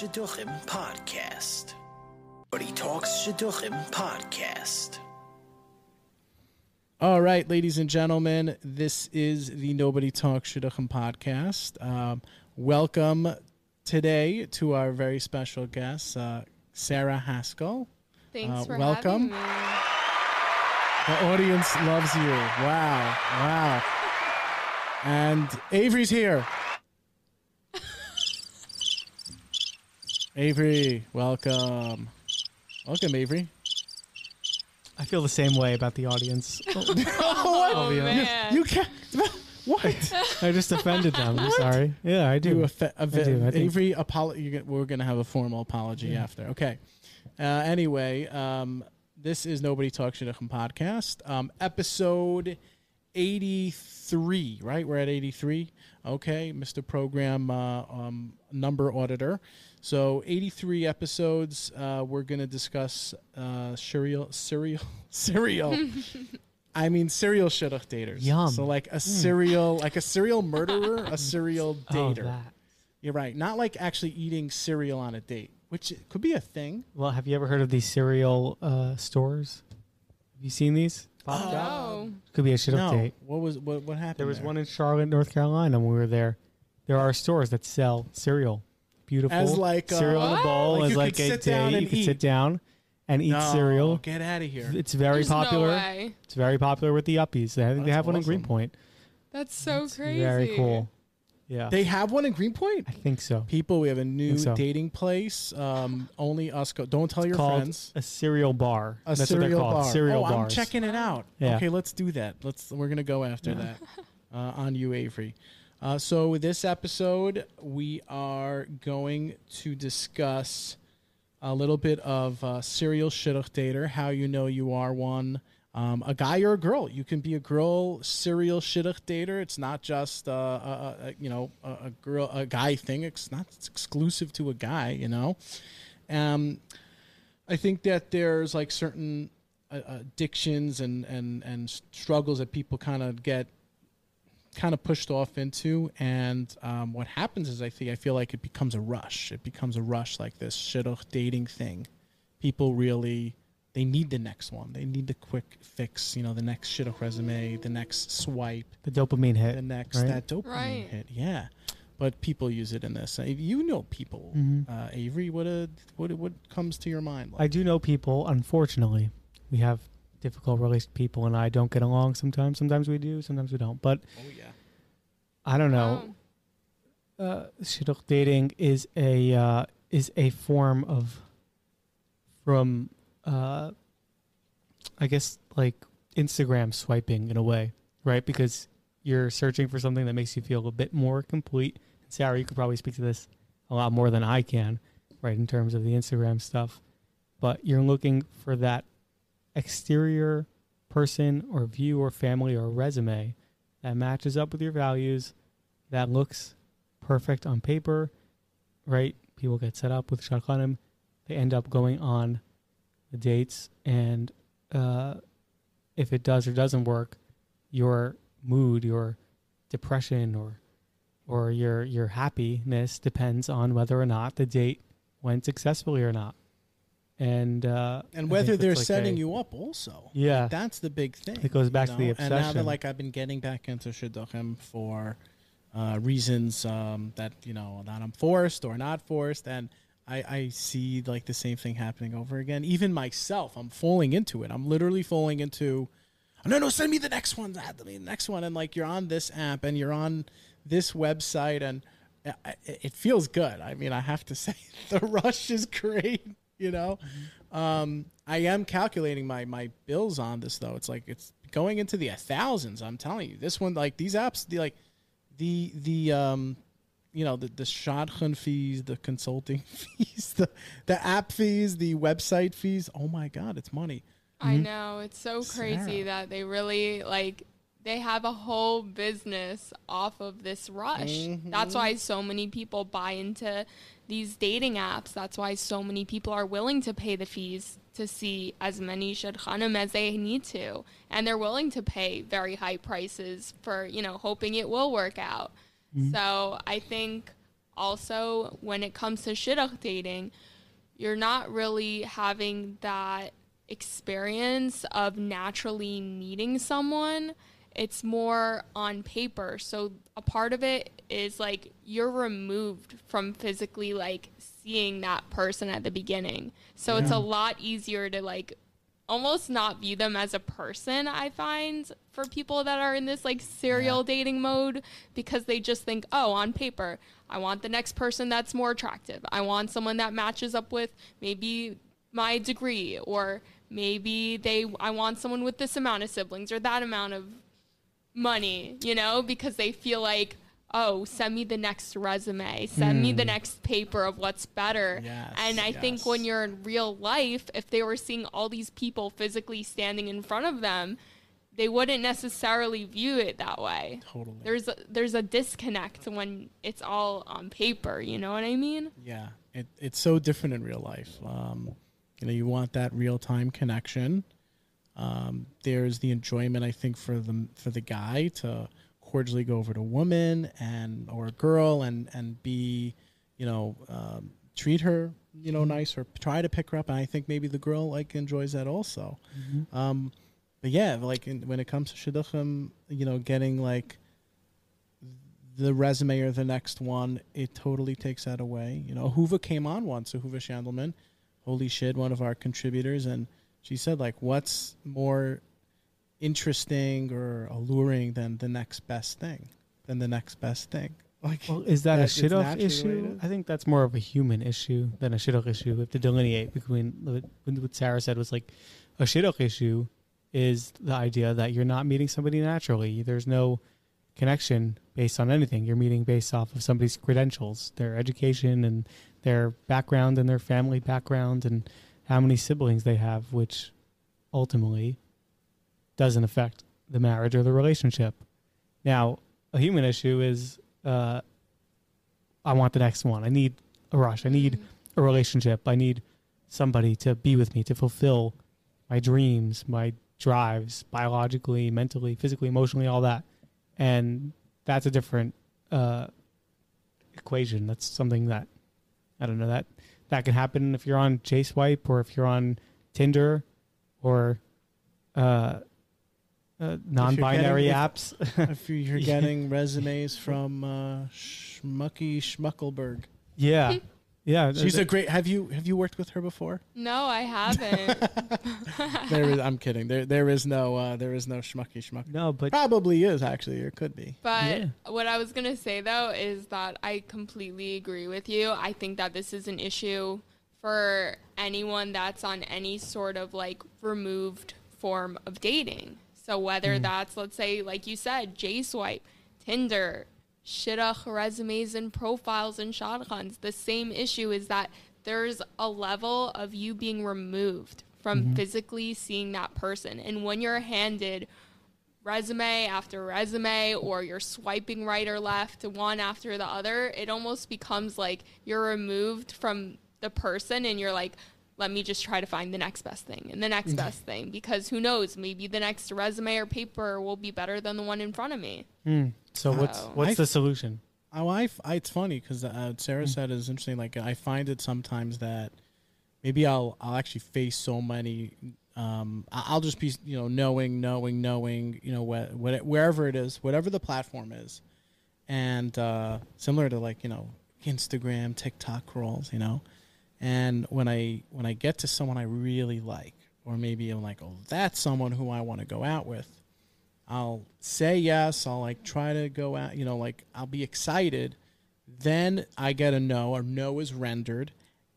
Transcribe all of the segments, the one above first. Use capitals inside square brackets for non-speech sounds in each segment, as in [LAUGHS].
Shidduchim podcast. Nobody Talks Shidduchim podcast. All right, ladies and gentlemen, this is the Nobody Talks Shidduchim podcast. Um, welcome today to our very special guest, uh, Sarah Haskell. Thanks Uh, for welcome. having me. The audience loves you. Wow, wow. And Avery's here. Avery, welcome. Welcome, Avery. I feel the same way about the audience. [LAUGHS] Oh, be honest. man. You can't. [LAUGHS] What? I just offended them. I'm sorry. Yeah, I do. You affe- affe- do, I think- Avery, apolo- we're going to have a formal apology after. Okay. Uh, anyway, um, this is Nobody Talks Shidduchim podcast, um, episode 83, right? We're at 83. Okay, Mr. Program uh, um, Number Auditor. So 83 episodes. Uh, we're going to discuss uh, serial, serial, [LAUGHS] serial. [LAUGHS] I mean, serial shidduch daters. Yum. So like a serial, like a serial [LAUGHS] murderer, a serial Oh, dater. that. You're right. Not like actually eating cereal on a date, which could be a thing. Well, have you ever heard of these cereal uh, stores? Have you seen these? Popped up? Oh, Could be a shit no. update. What was what what happened? There was there? one in Charlotte, North Carolina when we were there. There are stores that sell cereal. Beautiful. As like, uh, cereal in a bowl Like as you like could a sit down day. and You could eat. sit down and eat no, cereal. Get out of here. It's very there's popular. no way. It's very popular with the uppies. They, I think they That's have one in awesome. Greenpoint. That's so It's crazy. Very cool. Yeah, They have one in Greenpoint. I think so. People, we have a new so. dating place. Um, only us go. Don't tell your called friends. a cereal bar. A That's cereal what they're called. bar. Cereal oh, bars. I'm checking it out. Yeah. Okay, let's do that. Let's. We're gonna go after that uh, on you, Avery. Uh, so this episode, we are going to discuss a little bit of uh, serial shidduch dater, how you know you are one, um, a guy or a girl. You can be a girl serial shidduch dater. It's not just uh, a, a, a, you know a, a girl a guy thing. It's not it's exclusive to a guy. You know. Um, I think that there's like certain uh, addictions and and and struggles that people kind of get kind of pushed off into and um, what happens is i think i feel like it becomes a rush it becomes a rush like this shidduch dating thing people really they need the next one they need the quick fix you know the next shidduch resume the next swipe The dopamine hit. the next right? that dopamine Right. hit yeah but people use it in this Uh, you know people Mhm. uh, avery what a, what what comes to your mind I do know people. Unfortunately, we have difficult relationship people, and I don't get along sometimes. Sometimes we do, sometimes we don't. But oh yeah I don't know. Wow. Uh, shidduch dating is a uh, is a form of from uh, I guess like Instagram swiping in a way, right? Because you're searching for something that makes you feel a bit more complete. Sarah, you could probably speak to this a lot more than I can, right, in terms of the Instagram stuff. But you're looking for that exterior person or view or family or resume that matches up with your values, that looks perfect on paper, right? People get set up with shadchanim. They end up going on the dates, and uh, if it does or doesn't work, your mood, your depression, or or your your happiness depends on whether or not the date went successfully or not. And uh, and whether they're like setting a- you up also Yeah. that's the big thing It goes back you to the know? and now that like i've been getting back into shidduchim for uh, reasons um, that you know that i'm forced or not forced and I, I see like the same thing happening over again. Even myself i'm falling into it. I'm literally falling into oh, no no send me the next one send me the next one. And like you're on this app and you're on this website and I- it feels good. I mean i have to [LAUGHS] say the rush is great you know? Um, I am calculating my my bills on this though. It's like it's going into the thousands. I'm telling you, this one like these apps, the like the the um, you know the the shadchan fees, the consulting [LAUGHS] fees, the the app fees, the website fees. Oh my god, it's money. I mm-hmm. know it's so crazy Sarah. that they really like they have a whole business off of this rush. That's why mm-hmm. so many people buy into these dating apps. That's why so many people are willing to pay the fees to see as many shadchanim as they need to, and they're willing to pay very high prices for you know hoping it will work out. Mm-hmm. So I think also when it comes to shidduch dating, you're not really having that experience of naturally meeting someone. It's more on paper. So a part of it is like you're removed from physically like seeing that person at the beginning. So it's a lot easier to like almost not view them as a person, I find, for people that are in this like serial Yeah. dating mode because they just think, oh, on paper, I want the next person that's more attractive. I want someone that matches up with maybe my degree or maybe they I want someone with this amount of siblings or that amount of money, you know, because they feel like, oh, send me the next resume, send me the next paper of what's better. Yes, and I think when you're in real life, if they were seeing all these people physically standing in front of them, they wouldn't necessarily view it that way. Totally. There's a, there's a disconnect when it's all on paper, you know what I mean? Yeah, it, it's so different in real life. Um, you know, you want that real time connection. Um, there's the enjoyment, I think, for the for the guy to cordially go over to a woman and or a girl and and be, you know, um, treat her, you know, nice or try to pick her up. And I think maybe the girl like enjoys that also. Um, but yeah, like in, when it comes to shidduchim, you know, getting like the resume or the next one, it totally takes that away. You know, Huva came on once, so Huva Shandelman, holy shit, one of our contributors, and she said like, what's more interesting or alluring than the next best thing? Than the next best thing. [LAUGHS] Like, Well, is that, That- a shidduch naturally what it issue? is. I think that's more of a human issue than a shidduch issue. We have to delineate between what what Sarah said was like a shidduch issue is the idea that you're not meeting somebody naturally. There's no connection based on anything. You're meeting based off of somebody's credentials, their education, and their background, and their family background, and how many siblings they have, which ultimately doesn't affect the marriage or the relationship. Now, a human issue is uh, I want the next one. I need a rush. I need a relationship. I need somebody to be with me to fulfill my dreams, my drives, biologically, mentally, physically, emotionally, all that. And that's a different uh, equation. That's something that I don't know that that can happen if you're on J Swipe or if you're on Tinder or uh, uh, non-binary if- apps. if you're [LAUGHS] getting resumes from uh, Schmucky Schmuckelberg, yeah, yeah. she's a great. Have you have you worked with her before? No, I haven't. [LAUGHS] There is. I'm kidding. There there is no uh, there is no Schmucky Schmuck. no, but Probably is actually, or could be. But Yeah. what I was going to say though is that I completely agree with you. I think that this is an issue for anyone that's on any sort of like removed form of dating. So whether mm. that's let's say like you said, J Swipe, Tinder, shidduch resumes and profiles and shadchans, the same issue is that there's a level of you being removed from mm-hmm. physically seeing that person. And when you're handed resume after resume or you're swiping right or left one after the other it almost becomes like you're removed from the person and you're like let me just try to find the next best thing and the next best thing because who knows maybe the next resume or paper will be better than the one in front of me Hmm. So what's what's I- the solution? Oh, I, f- I- it's funny because uh, Sarah said is interesting. Like I find it sometimes that maybe I'll I'll actually face so many. Um, I- I'll just be you know knowing, knowing, knowing. You know what, what wherever it is, whatever the platform is, and uh, similar to like you know Instagram, TikTok rolls. You know, and when I when I get to someone I really like, or maybe I'm like, oh, that's someone who I want to go out with. I'll say yes. I'll like try to go out, you know, like I'll be excited. Then I get a no or no is rendered.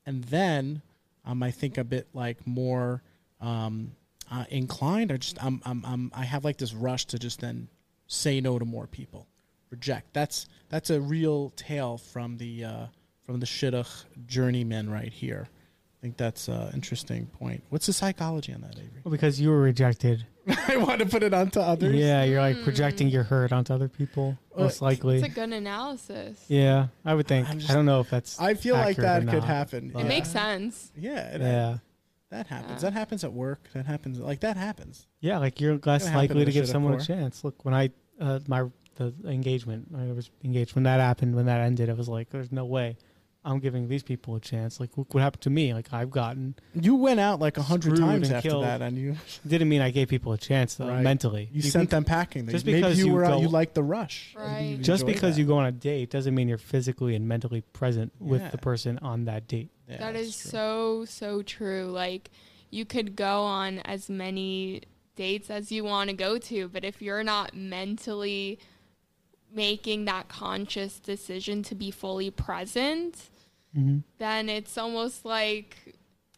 And then um, I think a bit like more um, uh, inclined or just I'm, I'm, I'm, I have like this rush to just then say no to more people, reject. That's, that's a real tale from the, uh, from the shidduch journeyman right here. I think that's an interesting point. What's the psychology on that, Avery? Well, because you were rejected. [LAUGHS] I want to put it onto others. Yeah, you're like projecting your hurt onto other people, Well, most likely. it's a good analysis yeah, I would think. I'm just- I don't know if that's. I feel like accurate or that could not, happen. it yeah. makes sense Yeah, it, Yeah, that happens. Yeah. That happens at work. That happens. Like that happens. yeah, like you're less Gonna likely to to give shit someone a before. chance. Look, when I uh, my the engagement. I was engaged when that happened. When that ended, I was like, "There's no way I'm giving these people a chance." Like, look what happened to me. Like, I've gotten. You went out like a hundred times and after killed. that, and you Didn't mean I gave people a chance though. Right. Mentally, you sent them packing. just Maybe because you, you were out, you liked the rush. Right. Just because that. you go on a date doesn't mean you're physically and mentally present with the person on that date. Yeah, that's true. so so true. Like you could go on as many dates as you want to go to, but if you're not mentally making that conscious decision to be fully present, Mm-hmm. then it's almost like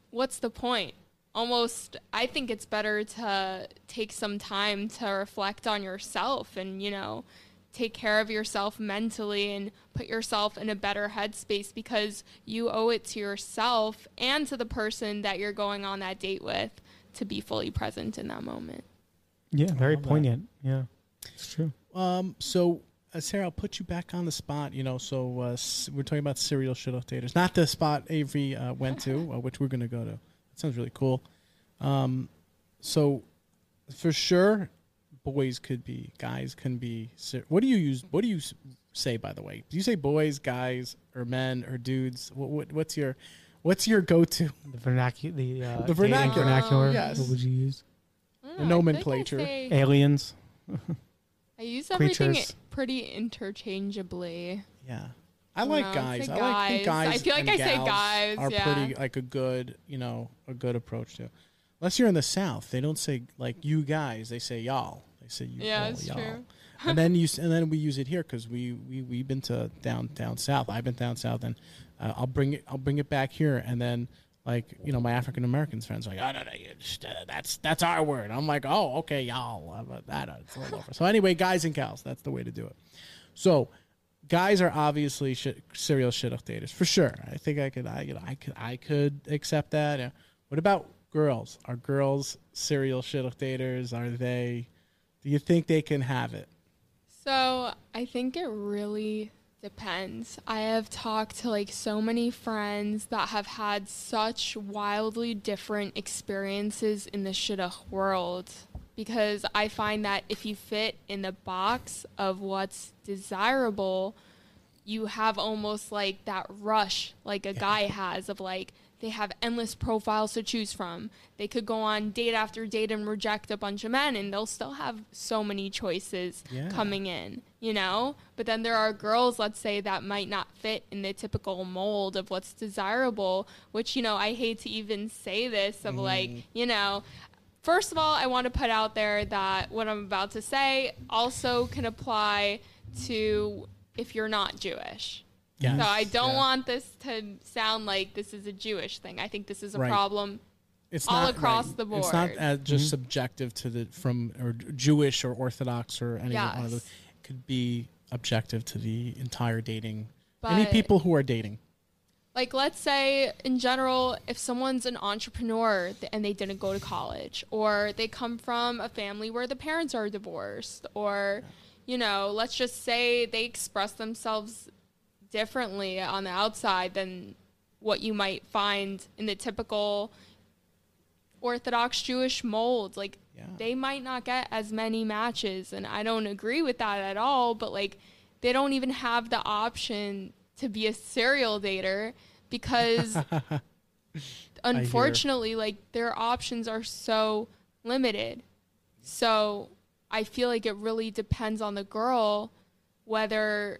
what's the point? Almost I think it's better to take some time to reflect on yourself and, you know, take care of yourself mentally and put yourself in a better headspace because you owe it to yourself and to the person that you're going on that date with to be fully present in that moment. Yeah, very love that. poignant. Yeah, it's true. Um, so uh, Sarah, I'll put you back on the spot. You know, so uh, s- we're talking about serial shit daters, not the spot Avery uh, went to, uh, which we're gonna go to. That sounds really cool. Um, so for sure, boys could be, guys can be. ser- What do you use? What do you s- say? By the way, do you say boys, guys, or men, or dudes? What, what what's your what's your go-to? The vernacular, the, uh, The dating vernacular. vernacular. Yes. What would you use? I don't The I think I nomenclature. say- Aliens. I use [LAUGHS] everything Creatures. Pretty interchangeably. Yeah. I like guys. I like think guys. I feel like and I say gals guys, Are yeah. pretty like a good, you know, a good approach to. Unless you're in the South, they don't say like you guys. They say y'all. They say you. Yeah, all, it's y'all. true. and then you and then we use it here because we we we've been to down down south. I've been down south, and uh, I'll bring it. I'll bring it back here, and then like you know my African Americans friends are like, oh no no, just, uh, that's that's our word. I'm like, oh okay, y'all. About that? Uh, It's all over. So anyway, guys and gals, that's the way to do it. So guys are obviously serial shit daters for sure. I think I could, I, you know, I could, I could accept that. Yeah. What about girls? Are girls serial shit daters? Are they? Do you think they can have it? So I think it really depends. I have talked to like so many friends that have had such wildly different experiences in the shidduch world because I find that if you fit in the box of what's desirable, you have almost like that rush like a guy has of like they have endless profiles to choose from. They could go on date after date and reject a bunch of men and they'll still have so many choices Yeah. coming in, you know? But then there are girls, let's say, that might not fit in the typical mold of what's desirable, which, you know, I hate to even say this of mm-hmm. like, you know, First of all, I want to put out there that what I'm about to say also can apply to if you're not Jewish. Yes. So I don't Yeah. want this to sound like this is a Jewish thing. I think this is a Right. problem. It's all not, across right. the board. It's not uh, just subjective to the from or Jewish or Orthodox or any one of Yes. those. It could be objective to the entire dating. Any people who are dating. Like, let's say in general, if someone's an entrepreneur and they didn't go to college, or they come from a family where the parents are divorced, or, you know, let's just say they express themselves differently on the outside than what you might find in the typical Orthodox Jewish mold. Like, Yeah. they might not get as many matches, and I don't agree with that at all, but like, they don't even have the option to be a serial dater because [LAUGHS] unfortunately like their options are so limited so i feel like it really depends on the girl whether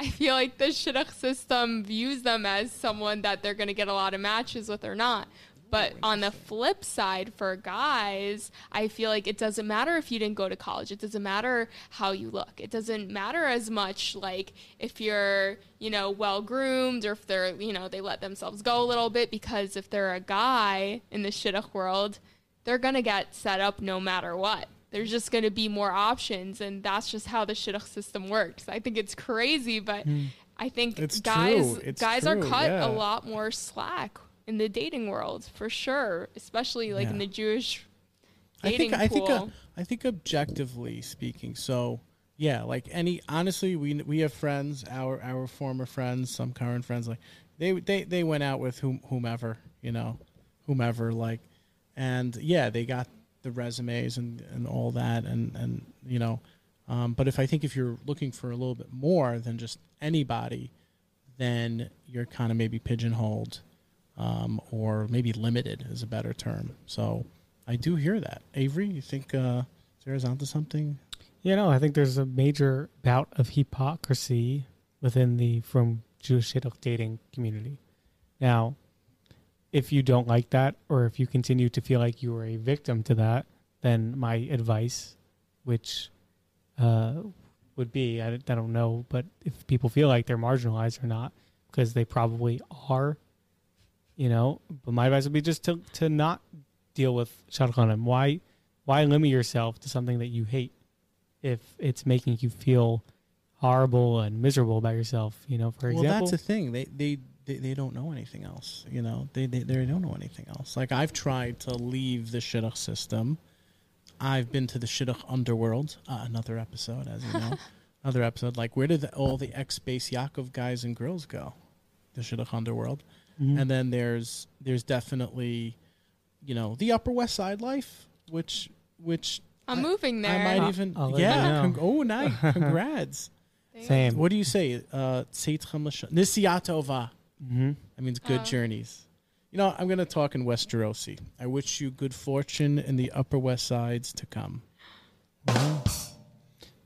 i feel like the shidduch system views them as someone that they're going to get a lot of matches with or not. But on the flip side for guys i feel like it doesn't matter if you didn't go to college. It doesn't matter how you look. It doesn't matter as much like if you're you know well groomed or if they're you know they let themselves go a little bit because if they're a guy in the shidduch world they're gonna get set up no matter what there's just gonna be more options and that's just how the shidduch system works i think it's crazy but i think It's guys true. It's guys are cut yeah. a lot more slack in the dating world for sure especially like in the jewish I dating think I think uh, pool. I think objectively speaking, so yeah, like any honestly, we we have friends, our our former friends, some current friends, like they they they went out with whom, whomever, you know, whomever, like, and yeah, they got the resumes and and all that, and and you know, Um, but if I think if you're looking for a little bit more than just anybody, then you're kind of maybe pigeonholed, um, or maybe limited is a better term. So I do hear that. Avery, you think uh, Sarah's onto something? Yeah, no, I think there's a major bout of hypocrisy within the from Jewish shidduch dating community. Now, if you don't like that, or if you continue to feel like you are a victim to that, then my advice, which uh, would be I, I don't know, but if people feel like they're marginalized or not, because they probably are, you know. But my advice would be just to to not deal with shadchanim. Why why limit yourself to something that you hate if it's making you feel horrible and miserable about yourself? You know, for well, example. Well, that's the thing. They they. They, they don't know anything else, you know. They, they they don't know anything else. Like I've tried to leave the shidduch system. I've been to the shidduch underworld. Uh, another episode, as you know, [LAUGHS] another episode. Like where did the, all the ex Bais Yaakov guys and girls go? The shidduch underworld. Mhm. and then there's there's definitely you know the upper west side life which which I'm I- moving there. i might I'll- even I'll let you yeah know. con- oh nice [LAUGHS] congrats Thanks. Same. what do you say uh Tzeitzchem Lash- Nisiatova hmm that means good Oh. journeys you know i'm going to talk in west Jerosi. i wish you good fortune in the upper west sides to come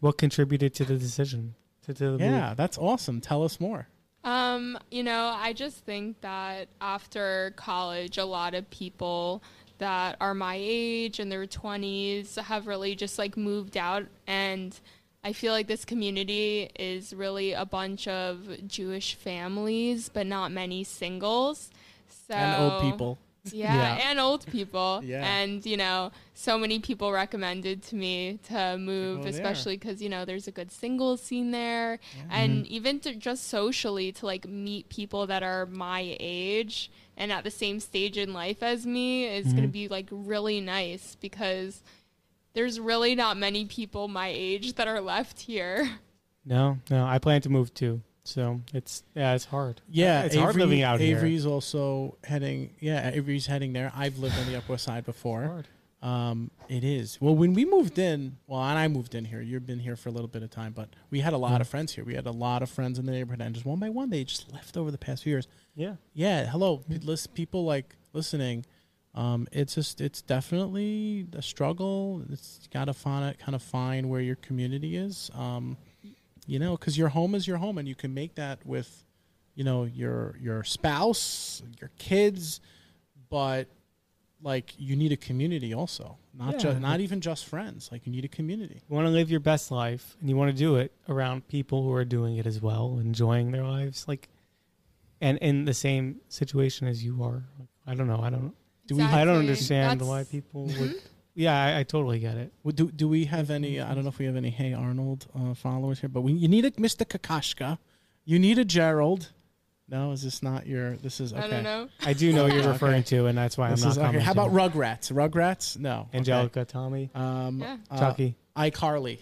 What contributed to the decision? To, to the move? yeah that's awesome tell us more Um, you know, I just think that after college, a lot of people that are my age in their 20s have really just like moved out and I feel like this community is really a bunch of Jewish families, but not many singles. So and old people [LAUGHS] yeah, Yeah. and old people. [LAUGHS] Yeah. And, you know, so many people recommended to me to move, go especially because, you know, there's a good singles scene there. And mm-hmm. even to just socially to like meet people that are my age and at the same stage in life as me is going to mm-hmm. be like really nice because there's really not many people my age that are left here. No, no. I plan to move too. So it's yeah, it's hard. Yeah, it's hard living out here. Avery's also heading. Yeah, Avery's heading there. I've lived on the Upper West Side before. Hard. Um, it is. Well, when we moved in, well, and I moved in here. You've been here for a little bit of time, but we had a lot of friends here. We had a lot of friends in the neighborhood, and just one by one, they just left over the past few years. Yeah. Yeah, hello, p- list, people like listening. Um, it's just, it's definitely a struggle. It's got to find it, kind of find where your community is. Um, you know, because your home is your home, and you can make that with, you know, your your spouse, your kids, but like you need a community also, not Yeah. just not even just friends. Like you need a community. You want to live your best life, and you want to do it around people who are doing it as well, enjoying their lives, like, and in the same situation as you are. I don't know. I don't. Do we- I don't understand That's- why people would. Yeah, I, I totally get it. Well, Do do we have any? I don't know if we have any Hey Arnold uh, followers here, but we you need a Mr. Kokoshka, you need a Gerald. No, is this not your? This is okay. I don't know. I do know you're [LAUGHS] Okay. referring to, and that's why This I'm is not. okay. How about. Rugrats? Rugrats? No. Okay. Angelica, Tommy, Um, Yeah. uh, Chucky? iCarly.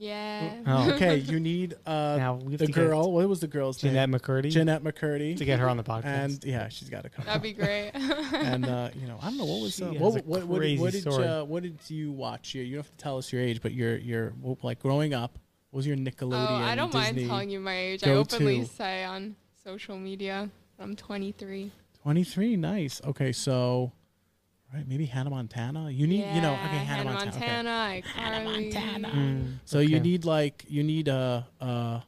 Yeah. Oh. Okay, [LAUGHS] you need uh, now we have the to girl. What was the girl's get Jennette name? McCurdy Jennette McCurdy. to get her on the podcast. and yeah, she's got to come. That'd be great. [LAUGHS] and uh, you know, I don't know what was She uh, has what, a what, what, crazy what did story. uh, what did you watch? You, you don't have to tell us your age, but your your well, like growing up. What was your Nickelodeon? oh, I don't mind Disney telling you my age. I go openly say on social media I'm 23. Twenty three. Nice. Okay, so right, maybe Hannah Montana. You need you know okay Yeah, Hannah, Montana. okay. Hannah. Montana. Mm, So you need like you need uh uh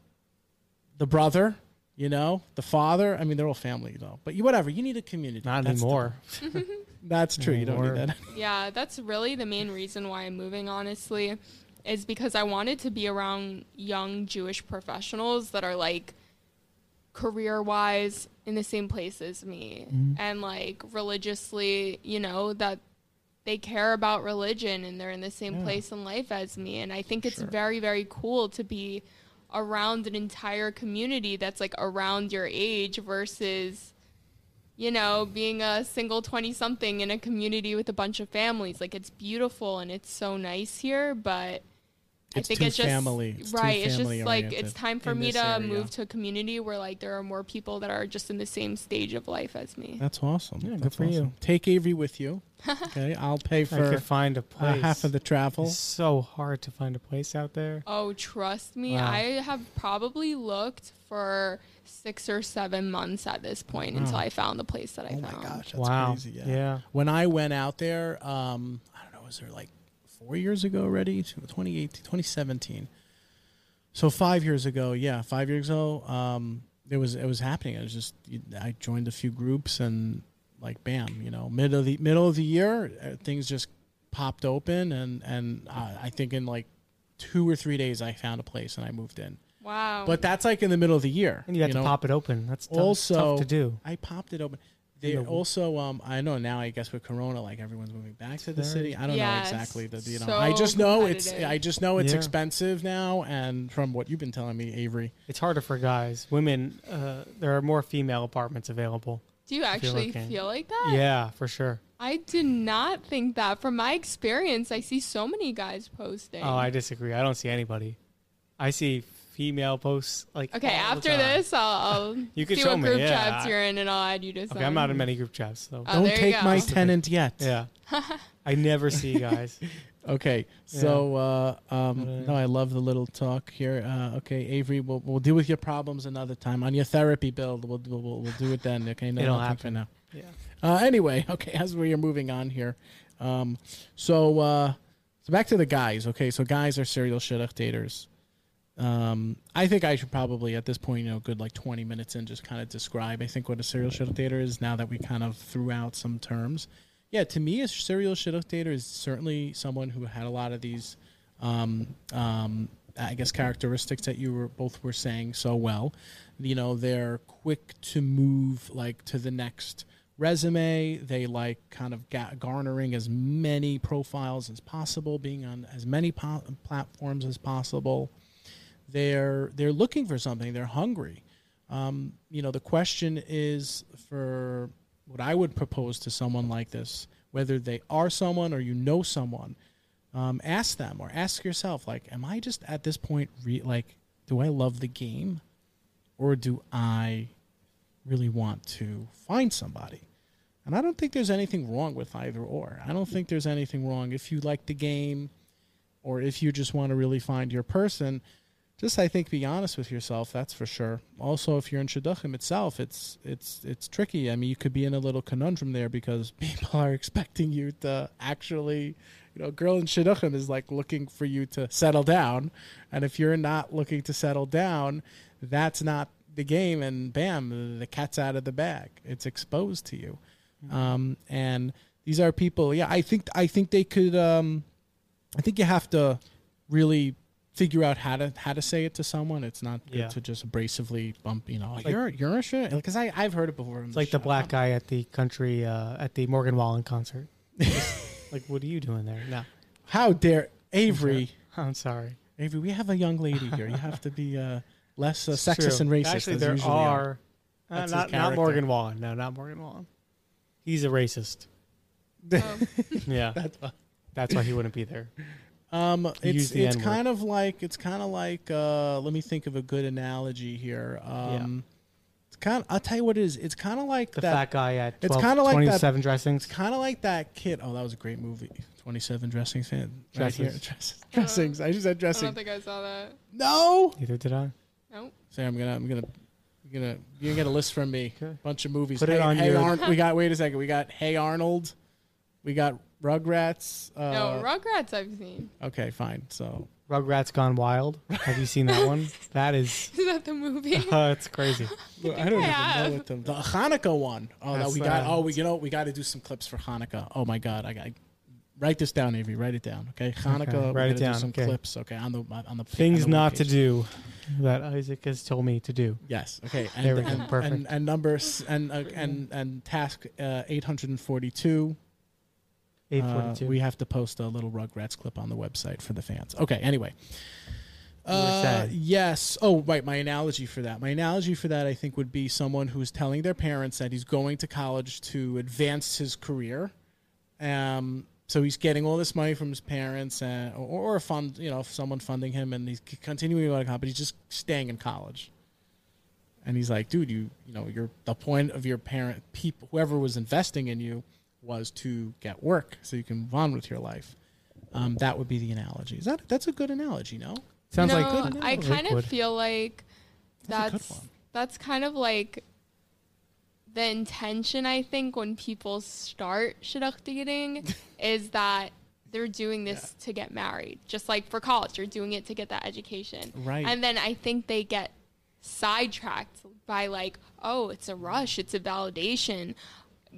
the brother, you know, the father. I mean, they're all family though. But you whatever. You need a community. not That's the- anymore. [LAUGHS] that's true. You don't need that. [LAUGHS] Yeah, that's really the main reason why I'm moving, honestly, is because I wanted to be around young Jewish professionals that are like career wise in the same place as me Mm-hmm. and like religiously, you know, that they care about religion and they're in the same Yeah. place in life as me. And I think it's Sure. very, very cool to be around an entire community that's like around your age versus you know, being a single 20 something in a community with a bunch of families. Like, it's beautiful and it's so nice here, but It's I think too it's just family. It's too right. It's just like it's time for me to area. move to a community where like there are more people that are just in the same stage of life as me. That's awesome. Yeah, good That's for you. Take Avery with you. [LAUGHS] Okay, I'll pay I for could find a uh, place. half of the travel. It's so hard to find a place out there. Oh, trust me, Wow. I have probably looked for six or seven months at this point until I found the place that I Oh my found. gosh, that's wow. crazy. Yeah. yeah. When I went out there, um, I don't know, was there like four years ago already? 2018, 2017. So five years ago, yeah, five years ago, um, it was it was happening. It was just I joined a few groups and like bam, you know, middle of the middle of the year, uh, things just popped open and and uh, I think in like two or three days I found a place and I moved in. Wow. But that's like in the middle of the year. And you have to know? pop it open. That's tough, Also- tough to do. I popped it open. They No. also, um, I know now. I guess with Corona, like everyone's moving back to the city. I don't Yeah, know exactly the. You know, so I just know it's. I just know it's Yeah. expensive now, and from what you've been telling me, Avery. It's harder for guys. Women, uh, there are more female apartments available. Do you actually looking. feel like that? Yeah, for sure. I did not think that. From my experience, I see so many guys posting. Oh, I disagree. I don't see anybody. I see female posts like okay, all the after time. this, I'll, I'll [LAUGHS] You could see show what me, group yeah. chats you're in, and I'll add you to some. Okay, I'm not in many group chats, so Oh, don't take my [LAUGHS] tenant yet. yeah. [LAUGHS] I never see you guys. Okay, so uh, um, But, uh, no, I love the little talk here. Uh, okay, Avery, we'll we'll deal with your problems another time on your therapy bill. We'll we'll, we'll, we'll do it then. Okay, no, It'll nothing for happen. now. Yeah. Uh, anyway, okay, as we are moving on here, um, so uh, so back to the guys. Okay, so guys are serial shidduch daters. Um, I think I should probably at this point, you know, good like twenty minutes in, just kind of describe. I think what a serial shidduch dater is now that we kind of threw out some terms. Yeah, to me, a serial shidduch dater is certainly someone who had a lot of these, um, um, I guess, characteristics that you were both were saying so well. You know, they're quick to move like to the next resume. They like kind of ga- garnering as many profiles as possible, being on as many po- platforms as possible. They're they're looking for something. They're hungry. Um, you know, the question is for what I would propose to someone like this, whether they are someone or you know someone, um, ask them or ask yourself, like, am I just at this point, re- like, do I love the game, or do I really want to find somebody? And I don't think there's anything wrong with either or. I don't think there's anything wrong if you like the game, or if you just want to really find your person just I think be honest with yourself. That's for sure. Also, if you're in shidduchim itself, it's it's it's tricky. I mean, you could be in a little conundrum there because [LAUGHS] people are expecting you to actually, you know, a girl in shidduchim is like looking for you to settle down, and if you're not looking to settle down, that's not the game. And bam, the cat's out of the bag. It's exposed to you. Um, and these are people. Yeah, I think I think they could. Um, I think you have to really figure out how to how to say it to someone. It's not good Yeah. to just abrasively bump. You know, Like- you're you're a shit because I I've heard it before. It's like the black guy at the country uh, at the Morgan Wallen concert. [LAUGHS] like, what are you doing there? No, How dare Avery? I'm sorry. Avery, we have a young lady here. You have to be uh, less uh, [LAUGHS] sexist true. and racist. Actually, as there usually are. Uh, not not. Morgan Wallen. No, not Morgan Wallen. He's a racist. Oh. [LAUGHS] Yeah, That's why. that's why he wouldn't be there. Um, Use it's the it's N-word. kind of like it's kind of like uh, let me think of a good analogy here. Um, it's kind of I'll tell you what it is. It's kind of like The that. fat guy at it's kinda like that- 27 dressings. It's kind of like that kid. Oh, that was a great movie. Twenty seven dressings fan. Right Dresses. here. Dresses. [LAUGHS] Dressings. I just said dressings. I don't think I saw that. No. Neither did I. Nope. Say I'm gonna I'm gonna you're gonna you're gonna get a list from me. Okay. Bunch of movies. Put hey, it on hey your- Arn- we got wait a second. We got Hey Arnold. We got Rugrats. Uh, no, Rugrats I've seen. okay, fine. So Rugrats Gone Wild. Have you seen that [LAUGHS] one? That is. [LAUGHS] Is that the movie? [LAUGHS] Uh, it's crazy. Well, I don't even have. know what the, the Hanukkah one. Oh, that we got. uh, oh, we you know we got to do some clips for Hanukkah. Oh my God, I got. Write this down, Avery. Write it down. Okay, Hanukkah. we're write it gonna down, Do some okay. clips. Okay, on the on the Things on the not to do that Isaac has told me to do. Yes. Okay. And, There we go. and, Perfect. And, and numbers and uh, and and task uh, eight hundred and forty two. Uh, we have to post a little Rugrats clip on the website for the fans. Okay. Anyway. Uh, yes. Oh, right. My analogy for that. My analogy for that, I think, would be someone who's telling their parents that he's going to college to advance his career, um, so he's getting all this money from his parents and or, or a fund, you know, someone funding him, and he's continuing to go to college, but he's just staying in college. And he's like, dude, you you know, you're the point of your parent people whoever was investing in you was to get work so you can move on with your life. Um, that would be the analogy. Is that that's a good analogy? No, Sounds no, like good I kind of feel like That's a good that's one. that's kind of like the intention. I think when people start shidduch dating [LAUGHS] is that they're doing this to get married, just like for college, you're doing it to get that education, Right. And then I think they get sidetracked by like, oh, it's a rush, it's a validation.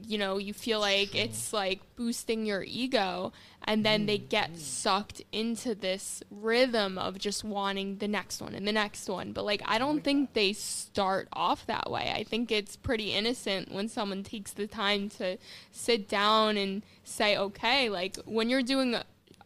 You know, you feel like it's like boosting your ego, and then they get sucked into this rhythm of just wanting the next one and the next one. But like, I don't think they start off that way. I think it's pretty innocent when someone takes the time to sit down and say, okay, like when you're doing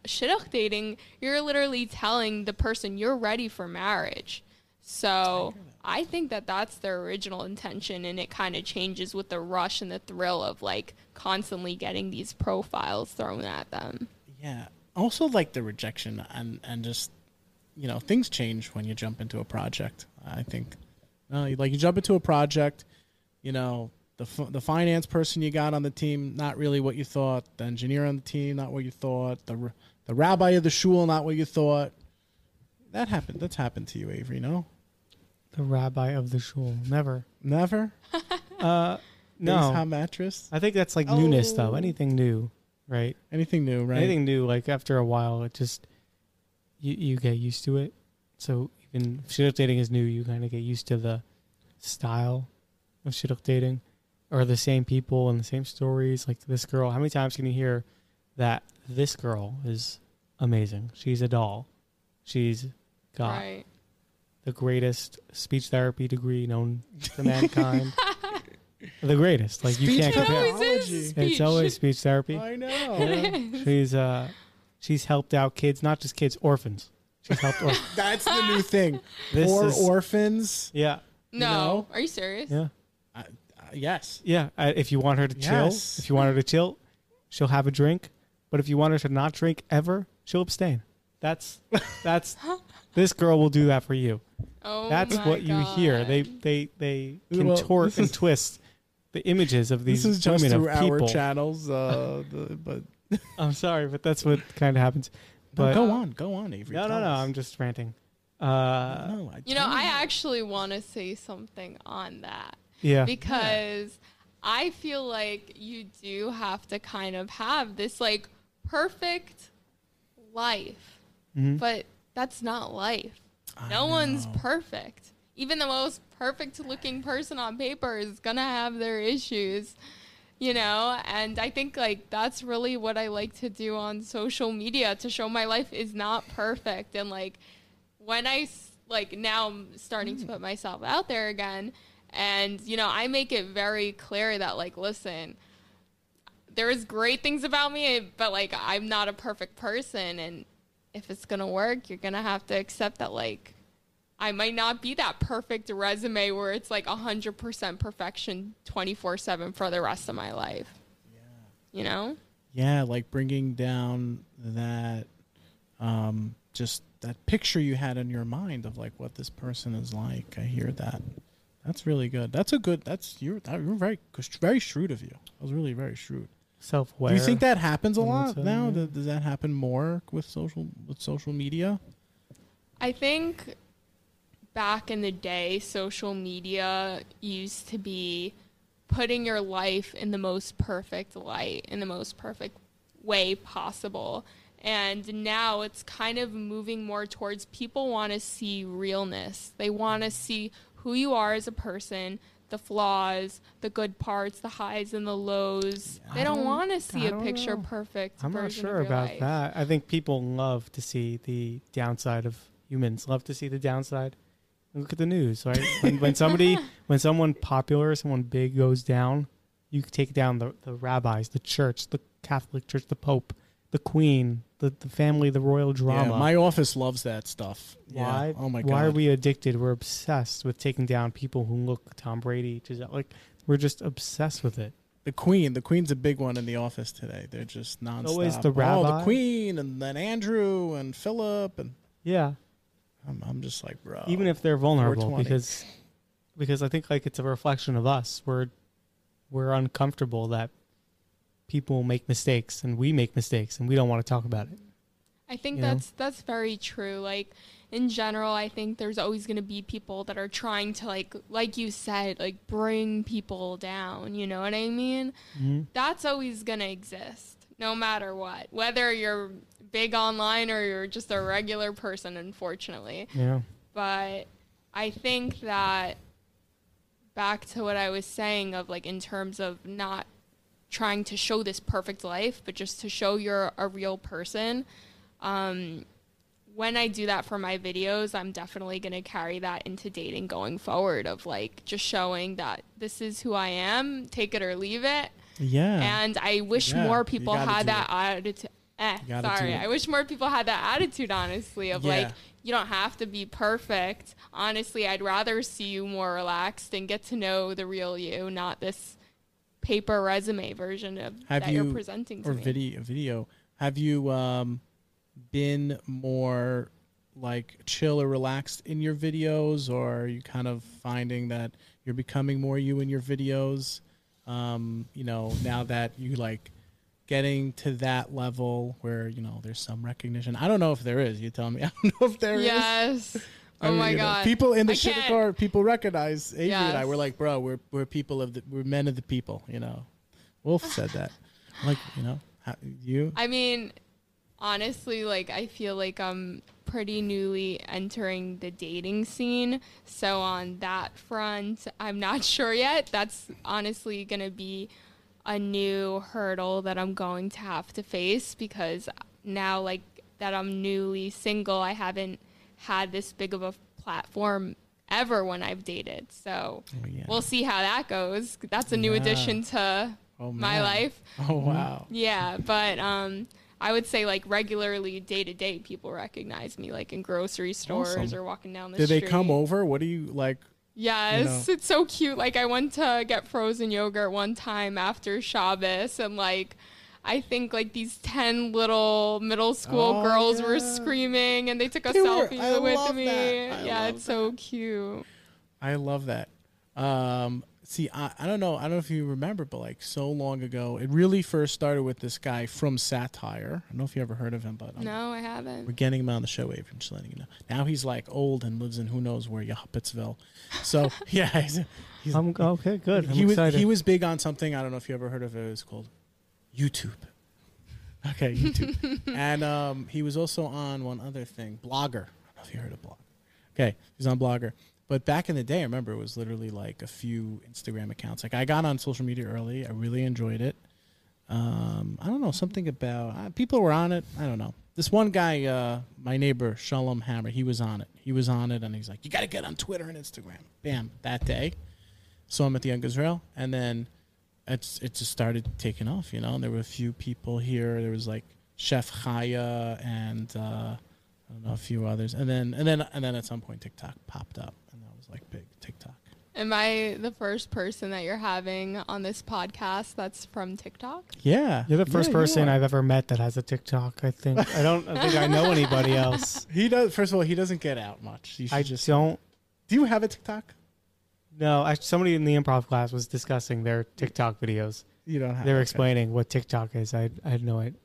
shidduch dating, you're literally telling the person you're ready for marriage. So I think that that's their original intention, and it kind of changes with the rush and the thrill of like constantly getting these profiles thrown at them. Yeah. Also, like the rejection and and just you know things change when you jump into a project. I think, uh, like you jump into a project, you know the f- the finance person you got on the team not really what you thought. The engineer on the team not what you thought. The r- the rabbi of the shul not what you thought. That happened. That's happened to you, Avery. No, the rabbi of the shul. Never. never. [LAUGHS] Uh, Base hot no. mattress. I think that's like newness, though. Oh. Anything new, right? Anything new, right? Anything new, like after a while, it just you you get used to it. So even if shidduch dating is new, you kind of get used to the style of shidduch dating, or the same people and the same stories. Like this girl, how many times can you hear that this girl is amazing? She's a doll. She's got Right. The greatest speech therapy degree known to mankind. [LAUGHS] the greatest, like you can't It compare. always is It's speech. always speech therapy. I know. [LAUGHS] Yeah. she's uh she's helped out kids, not just kids, orphans. She's helped orphans. [LAUGHS] That's the new thing. This Poor is- orphans. yeah, No, know? are you serious? yeah, Uh, yes. yeah. I, if you want her to chill, if you want her to chill, she'll have a drink. But if you want her to not drink ever, she'll abstain. That's that's this girl will do that for you. Oh, That's my what you hear. They God. they they Well, contort this and is- twist the images of these this is just women through of our people. channels, uh, the, but [LAUGHS] I'm sorry, but that's what kind of happens. [LAUGHS] no, But go on, go on, Avery. no, no, tell no. us. I'm just ranting. Uh, no, I You know, tell I actually want to say something on that. yeah. because I feel like you do have to kind of have this like perfect life, Mhm. but that's not life. I No one's perfect. Even the most perfect looking person on paper is gonna have their issues, you know? And I think like that's really what I like to do on social media to show my life is not perfect. And like when I like now I'm starting to hmm. put myself out there again, and you know I make it very clear that like listen, there's great things about me, but like I'm not a perfect person, and if it's gonna work, you're gonna have to accept that like I might not be that perfect resume where it's like 100% perfection 24 7 for the rest of my life. Yeah. You know? Yeah, like bringing down that, um, just that picture you had in your mind of like what this person is like. I hear that. That's really good. That's a good. That's you're that, you're very very shrewd of you. That was really very shrewd. Self aware. Do you think that happens a lot think so, now? yeah. Does, does that happen more with social with social media? I think back in the day, social media used to be putting your life in the most perfect light, in the most perfect way possible. And now it's kind of moving more towards people want to see realness. They want to see who you are as a person, the flaws, the good parts, the highs and the lows. They don't don't- want to see I a picture know. perfect. I'm not sure about life. that. I think people love to see the downside of humans. Love to see the downside. Look at the news, right? [LAUGHS] when, when somebody, when someone popular, someone big goes down, you take down the, the rabbis, the church, the Catholic Church, the Pope, the Queen, the, the family, the royal drama. Yeah, my office loves that stuff. Yeah. Why? Oh my god. Why are we addicted? We're obsessed with taking down people who look Tom Brady. Gisele. Like we're just obsessed with it. the queen. The queen's a big one in the office today. They're just nonstop. Always the rabbi. Oh, the queen, and then Andrew and Philip, and Yeah. I'm, I'm just like, bro. Even if they're vulnerable, because because I think like it's a reflection of us. We're we're uncomfortable that people make mistakes and we make mistakes and we don't want to talk about it. I think you know? that's that's very true. Like in general, I think there's always going to be people that are trying to like like you said, like bring people down, you know what I mean? Mm-hmm. That's always going to exist no matter what. Whether you're big online or you're just a regular person unfortunately. Yeah. But I think that back to what I was saying of like in terms of not trying to show this perfect life, but just to show you're a real person. Um, when I do that for my videos, I'm definitely going to carry that into dating going forward of like just showing that this is who I am, take it or leave it. yeah, And I wish Yeah, more people had that attitude. Eh, sorry. I wish more people had that attitude, honestly, of like, you don't have to be perfect. Honestly, I'd rather see you more relaxed and get to know the real you, not this paper resume version of Have that you you're presenting to or me. video video. Have you um, been more like chill or relaxed in your videos, or are you kind of finding that you're becoming more you in your videos? Um, you know, now that you like getting to that level where you know there's some recognition. I don't know if there is. You tell me. [LAUGHS] I don't know if there is. Yes. Oh my god. people in the I can't- car, people recognize Avery and I. We're like, bro, we're we're people of the, we're men of the people. You know, Wolf said that. [SIGHS] like, you know, how, you. I mean, honestly, like I feel like I'm pretty newly entering the dating scene. So on that front, I'm not [LAUGHS] sure yet. That's honestly going to be a new hurdle that I'm going to have to face because now like that I'm newly single, I haven't had this big of a platform ever when I've dated. So Oh, yeah. we'll see how that goes. That's a new Yeah. addition to Oh, my life. Oh wow. Yeah, but um, I would say like regularly day to day, people recognize me like in grocery stores Awesome. or walking down the Did street. Did they come over? What do you like? Yes, you it's so cute. Like I went to get frozen yogurt one time after Shabbos, and like I think like these ten little middle school Oh, girls were screaming, and they took a They selfie I with me. that. Yeah, love it's so cute. I love that. Um, see, I, I don't know. I don't know if you remember, but like so long ago, it really first started with this guy from Satire. I don't know if you ever heard of him, but um, No, I haven't. We're getting him on the show, Avery. Just letting you know. Now he's like old and lives in who knows where, Yahuppetsville. So [LAUGHS] yeah, he's, he's, I'm okay, good. I'm he was he was big on something. I don't know if you ever heard of it. It was called YouTube. Okay, YouTube. [LAUGHS] and um, he was also on one other thing, Blogger. I don't know if you heard of Blogger. Okay, he's on Blogger. But back in the day, I remember it was literally like a few Instagram accounts. Like I got on social media early. I really enjoyed it. Um, I don't know something about uh, people were on it. I don't know. This one guy, uh, my neighbor Shalom Hammer, he was on it. He was on it, and he's like, "You got to get on Twitter and Instagram." Bam! That day, saw him at the Young Israel, and then it's it just started taking off. You know, and there were a few people here. There was like Chef Chaya and uh, I don't know a few others, and then and then and then at some point TikTok popped up, and that was like big TikTok. Am I the first person that you're having on this podcast that's from TikTok? Yeah, You're the first Yeah, person. I've ever met that has a TikTok. I think [LAUGHS] I don't. I think I know anybody else. He does. First of all, he doesn't get out much. You I just. don't. Do you have a TikTok? No, I, somebody in the improv class was discussing their TikTok videos. You don't have. They were okay. explaining what TikTok is. I I had no idea.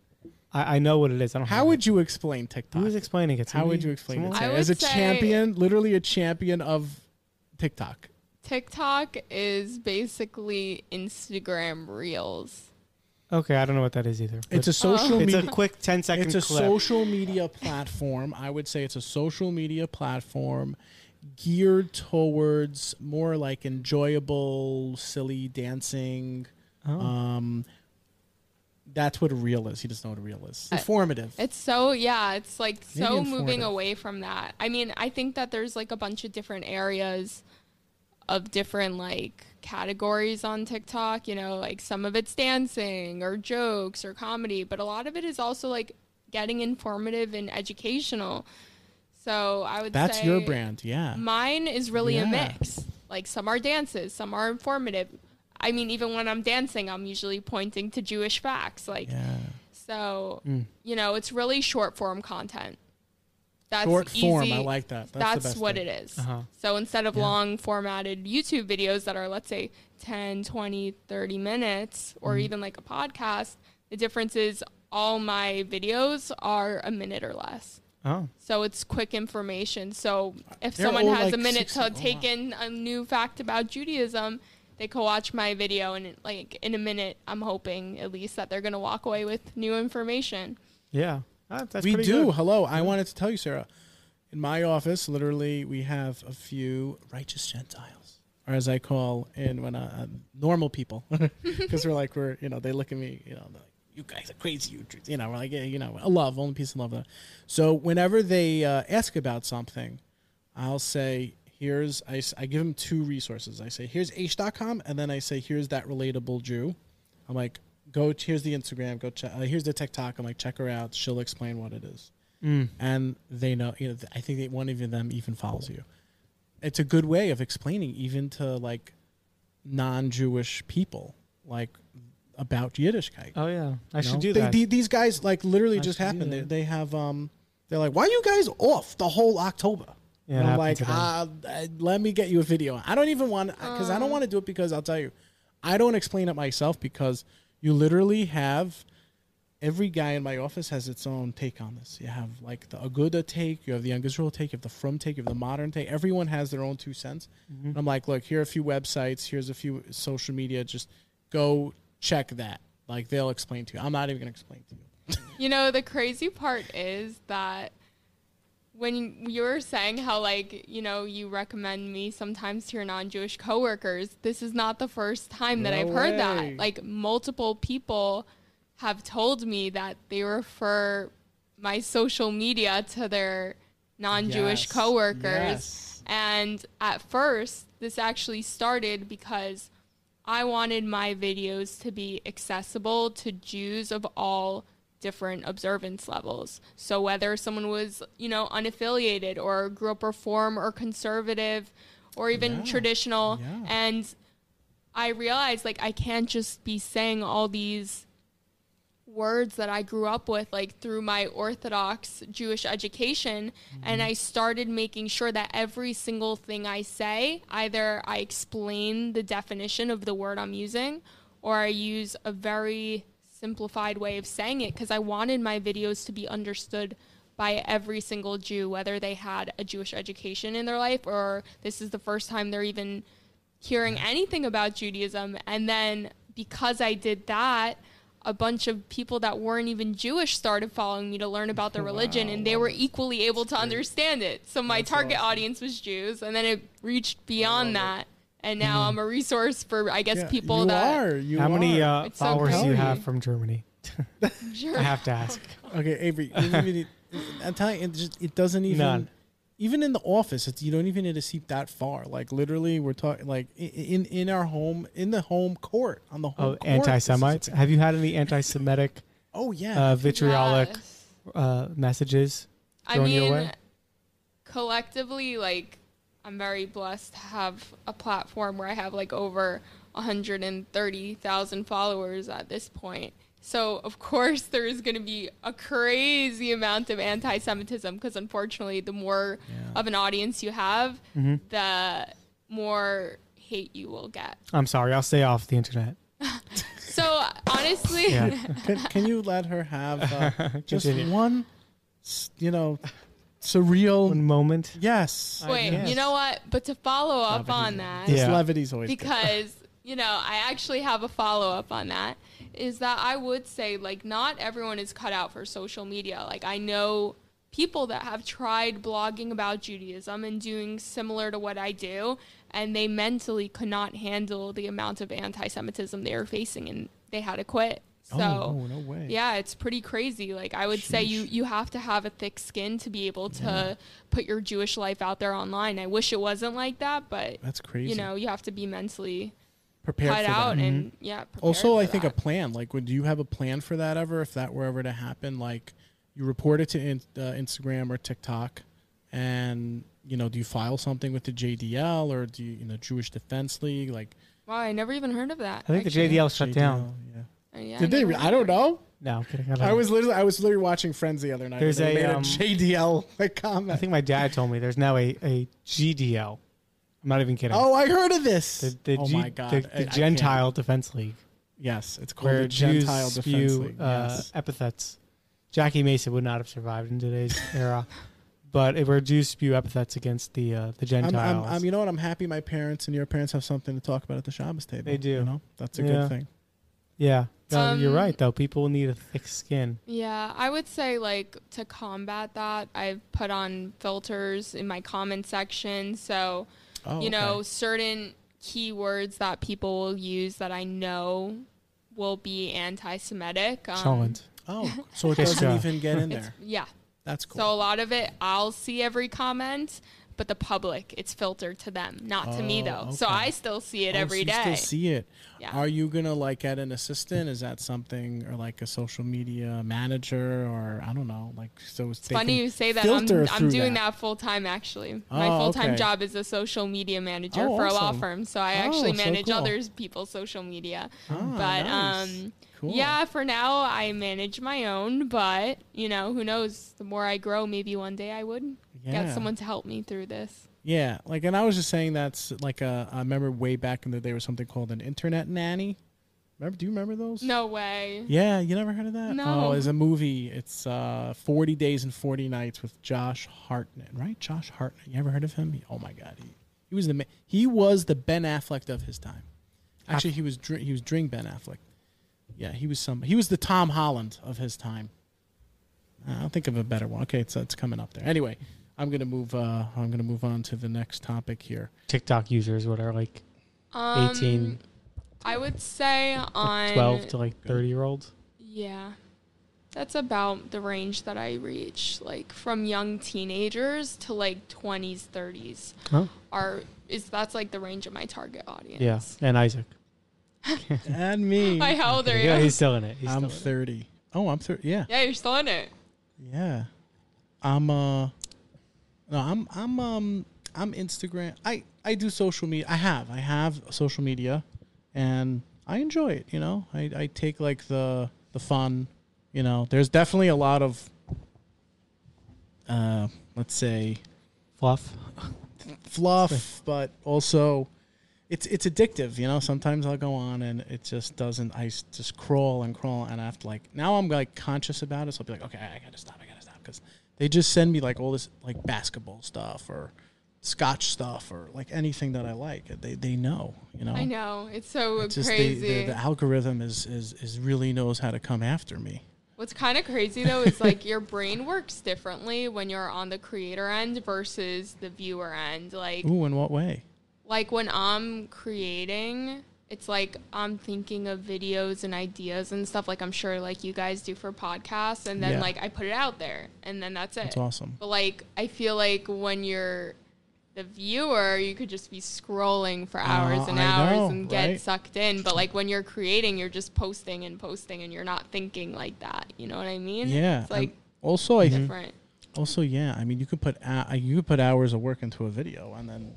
I, I know what it is. I don't. How would it. you explain TikTok? Who was explaining it? How would you explain it? someone? I Sarah? As a would say- champion, literally a champion of TikTok. TikTok is basically Instagram Reels. Okay, I don't know what that is either. It's a social it's media. a quick 10 second it's a clip. social media platform. I would say it's a social media platform geared towards more like enjoyable, silly dancing. Oh. Um, that's what a reel is. He doesn't know what a reel is. Informative. It's so yeah, it's like Maybe so moving away from that. I mean, I think that there's like a bunch of different areas of different like categories on TikTok, you know, like some of it's dancing or jokes or comedy, but a lot of it is also like getting informative and educational. So, I would say That's your brand. Yeah. Mine is really Yeah. a mix. Like some are dances, some are informative. I mean, even when I'm dancing, I'm usually pointing to Jewish facts. Like, Yeah. so, Mm. you know, it's really short form content. That's Short form. I like that. That's, That's, the best what thing. it is. Uh-huh. So instead of Yeah. long formatted YouTube videos that are, let's say, 10, 20, 30 minutes, or Mm-hmm. even like a podcast, the difference is all my videos are a minute or less. Oh, So it's quick information. So if They're someone all has like a minute 60 to oh, take wow. in a new fact about Judaism, they can watch my video and like in a minute, I'm hoping at least that they're gonna walk away with new information. yeah. Ah, that's we pretty do. good. Hello. I wanted to tell you, Sarah. In my office, literally, we have a few righteous Gentiles, or as I call in when uh, uh, normal people, [LAUGHS] because we're like we're you know they look at me you know they're like you guys are crazy you you know we're like yeah, you know a love only piece of love. So whenever they uh, ask about something, I'll say here's I, I give them two resources. I say here's h.com and then I say here's that relatable Jew. I'm like go here's the Instagram go check uh, here's the TikTok. I'm like check her out. She'll explain what it is Mm. and they know you know i think that one of them even follows you it's a good way of explaining even to like non-jewish people like about yiddishkeit Oh yeah, I you should know? do They- that. the- these guys like literally I just happened they, they have um they're like why are you guys off the whole october yeah, and I'm like, to them. ah, uh, let me get you a video. I don't even want because I don't want to do it because I'll tell you, I don't explain it myself because you literally have every guy in my office has its own take on this. You have like the Aguda take, you have the Young Israel take, you have the Frum take, you have the Modern take. Everyone has their own two cents. Mm-hmm. And I'm like, look, here are a few websites, here's a few social media. Just go check that. Like they'll explain to you. I'm not even gonna explain to you. You know, the crazy part is that when you were saying how like, you know, you recommend me sometimes to your non-Jewish coworkers, this is not the first time that No I've heard that. Like multiple people have told me that they refer my social media to their non-Jewish Yes. coworkers. Yes. And at first, this actually started because I wanted my videos to be accessible to Jews of all different observance levels. So whether someone was, you know, unaffiliated or grew up reform or conservative or even Yeah. traditional Yeah. and I realized like I can't just be saying all these words that I grew up with like through my orthodox Jewish education and mm-hmm. I started making sure that every single thing I say either I explain the definition of the word I'm using or I use a very simplified way of saying it because I wanted my videos to be understood by every single Jew whether they had a Jewish education in their life or this is the first time they're even hearing mm-hmm. anything about Judaism. And then because I did that, a bunch of people that weren't even Jewish started following me to learn about the [LAUGHS] religion, and they were equally able to understand it. So my That's target awesome. audience was Jews, and then it reached beyond that. And now I'm a resource for, I guess, Yeah, people you that. are. You How many are. uh, It's so followers do you have from Germany? Sure. [LAUGHS] I have to ask. [LAUGHS] Okay, Avery. you don't I'm telling you, it, just, it doesn't even. None. Even in the office, it's, you don't even need to see that far. Like literally, we're talking like in in our home, in the home court, on the home Oh, court. anti-Semites. Have you had any anti-Semitic [LAUGHS] Oh yeah. uh, vitriolic Yes. uh, messages? I thrown your mean, way? collectively, like, I'm very blessed to have a platform where I have like over 130,000 followers at this point. So, of course, there is going to be a crazy amount of anti Semitism because, unfortunately, the more Yeah. of an audience you have, Mm-hmm. the more hate you will get. I'm sorry, I'll stay off the internet. [LAUGHS] So, honestly, [LAUGHS] can, can you let her have uh, [LAUGHS] just Continue. one, you know, surreal? One moment. yes. wait, guess. you know what? But to follow up on that, Yeah. levity's always good. because you know i actually have a follow-up on that is that i would say like not everyone is cut out for social media like i know people that have tried blogging about judaism and doing similar to what i do and they mentally could not handle the amount of anti-semitism they were facing and they had to quit oh, so oh no, no yeah, it's pretty crazy. Like I would say you you have to have a thick skin to be able to put your Jewish life out there online. I wish it wasn't like that, but That's crazy. you know, you have to be mentally prepared cut for out that. and yeah. prepared Also, I for think a plan. Like, would you have a plan for that ever? If that were ever to happen, like you report it to in, uh, Instagram or TikTok, and you know, do you file something with the JDL or do you, you know, Jewish Defense League? Like, Wow, I never even heard of that. I think actually. the JDL shut down. JDL, yeah. Uh, yeah, Did they? re- I don't know. No, I'm kidding. I, I was literally I was literally watching Friends the other night. There's and they a, made um, JDL [LAUGHS] like comment. I think my dad told me there's now a, a GDL. I'm not even kidding. oh, I heard of this. the, the, oh G- my god, the, the I can't. Gentile Defense League, Yes, it's called where the Jews Gentile Defense spew League. uh, yes. epithets. Jackie Mason would not have survived in today's [LAUGHS] era, but if we're Jews spew epithets against the uh, the I'm, Gentiles. I'm, I'm, you know what? I'm happy my parents and your parents have something to talk about at the Shabbos table. They do. You know, that's a Yeah. good thing. yeah, No, you're Um, right though. People need a thick skin. Yeah, I would say like to combat that, I've put on filters in my comment section. So, Oh, you know, okay. certain keywords that people will use that I know will be anti-Semitic. Um, Cholent. Oh, [LAUGHS] so it doesn't even get in there. yeah. That's cool. So a lot of it, I'll see every comment, but the public, it's filtered to them, not to me Oh, though. So okay. I still see it Oh, every so day. you Still see it. Yeah. Are you gonna like get an assistant? Is that something, or like a social media manager, or I don't know, like so? It's funny you say that. I'm, I'm doing that. full time actually. My Oh, full time okay. job is a social media manager Oh, for a law awesome. firm. So I Oh, actually so manage cool. others people's social media. Ah, but nice. um Cool. yeah, for now I manage my own, but you know, who knows, the more I grow, maybe one day I would Yeah. get someone to help me through this. Yeah, like, and I was just saying that's like a. I remember way back in the day there was something called an internet nanny. Remember? Do you remember those? No way. Yeah, you never heard of that? No. Oh, it's a movie. It's uh, 40 Days and 40 Nights with Josh Hartnett, right? Josh Hartnett. You ever heard of him? Oh my God, he, he was the he was the Ben Affleck of his time. Actually, he was he was Dring Ben Affleck. Yeah, he was some. He was the Tom Holland of his time. I'll think of a better one. Okay, it's it's coming up there. Anyway, I'm gonna move. Uh, I'm gonna move on to the next topic here. TikTok users, what are like Um, 18, I would say on 12 to like 30 year olds? Yeah. That's about the range that I reach. Like from young teenagers to like 20s, 30s Oh, are is that's like the range of my target audience. yeah. And Isaac. [LAUGHS] And me. [LAUGHS] Hi, how old are you? Yeah, he's still in it. He's I'm still in it. 30. Oh, I'm 30. Yeah. yeah, you're still in it. Yeah. I'm uh no, I'm I'm um I'm Instagram. I I do social media. I have. I have social media and I enjoy it, you know. I I take like the the fun, you know. There's definitely a lot of uh let's say Fluff. fluff, but also it's it's addictive, you know. Sometimes I'll go on and it just doesn't. I just crawl and crawl, and I have to like now I'm like conscious about it. So I'll be like, okay, I gotta stop. I gotta stop because they just send me like all this like basketball stuff or Scotch stuff or like anything that I like. They they know, you know. I know. It's so It's just the, crazy. the, the algorithm is, is is really knows how to come after me. What's kind of crazy though is like your brain works differently when you're on the creator end versus the viewer end. Like Ooh, in what way? like when I'm creating, it's like I'm thinking of videos and ideas and stuff like I'm sure like you guys do for podcasts and then Yeah. like I put it out there and then that's it. That's awesome. But like I feel like when you're the viewer, you could just be scrolling for hours Uh, and I hours know, and get right? sucked in. But like when you're creating, you're just posting and posting and you're not thinking like that. You know what I mean? Yeah. It's like and also, I different. Also, yeah. I mean, you could put uh, you could put hours of work into a video, and then,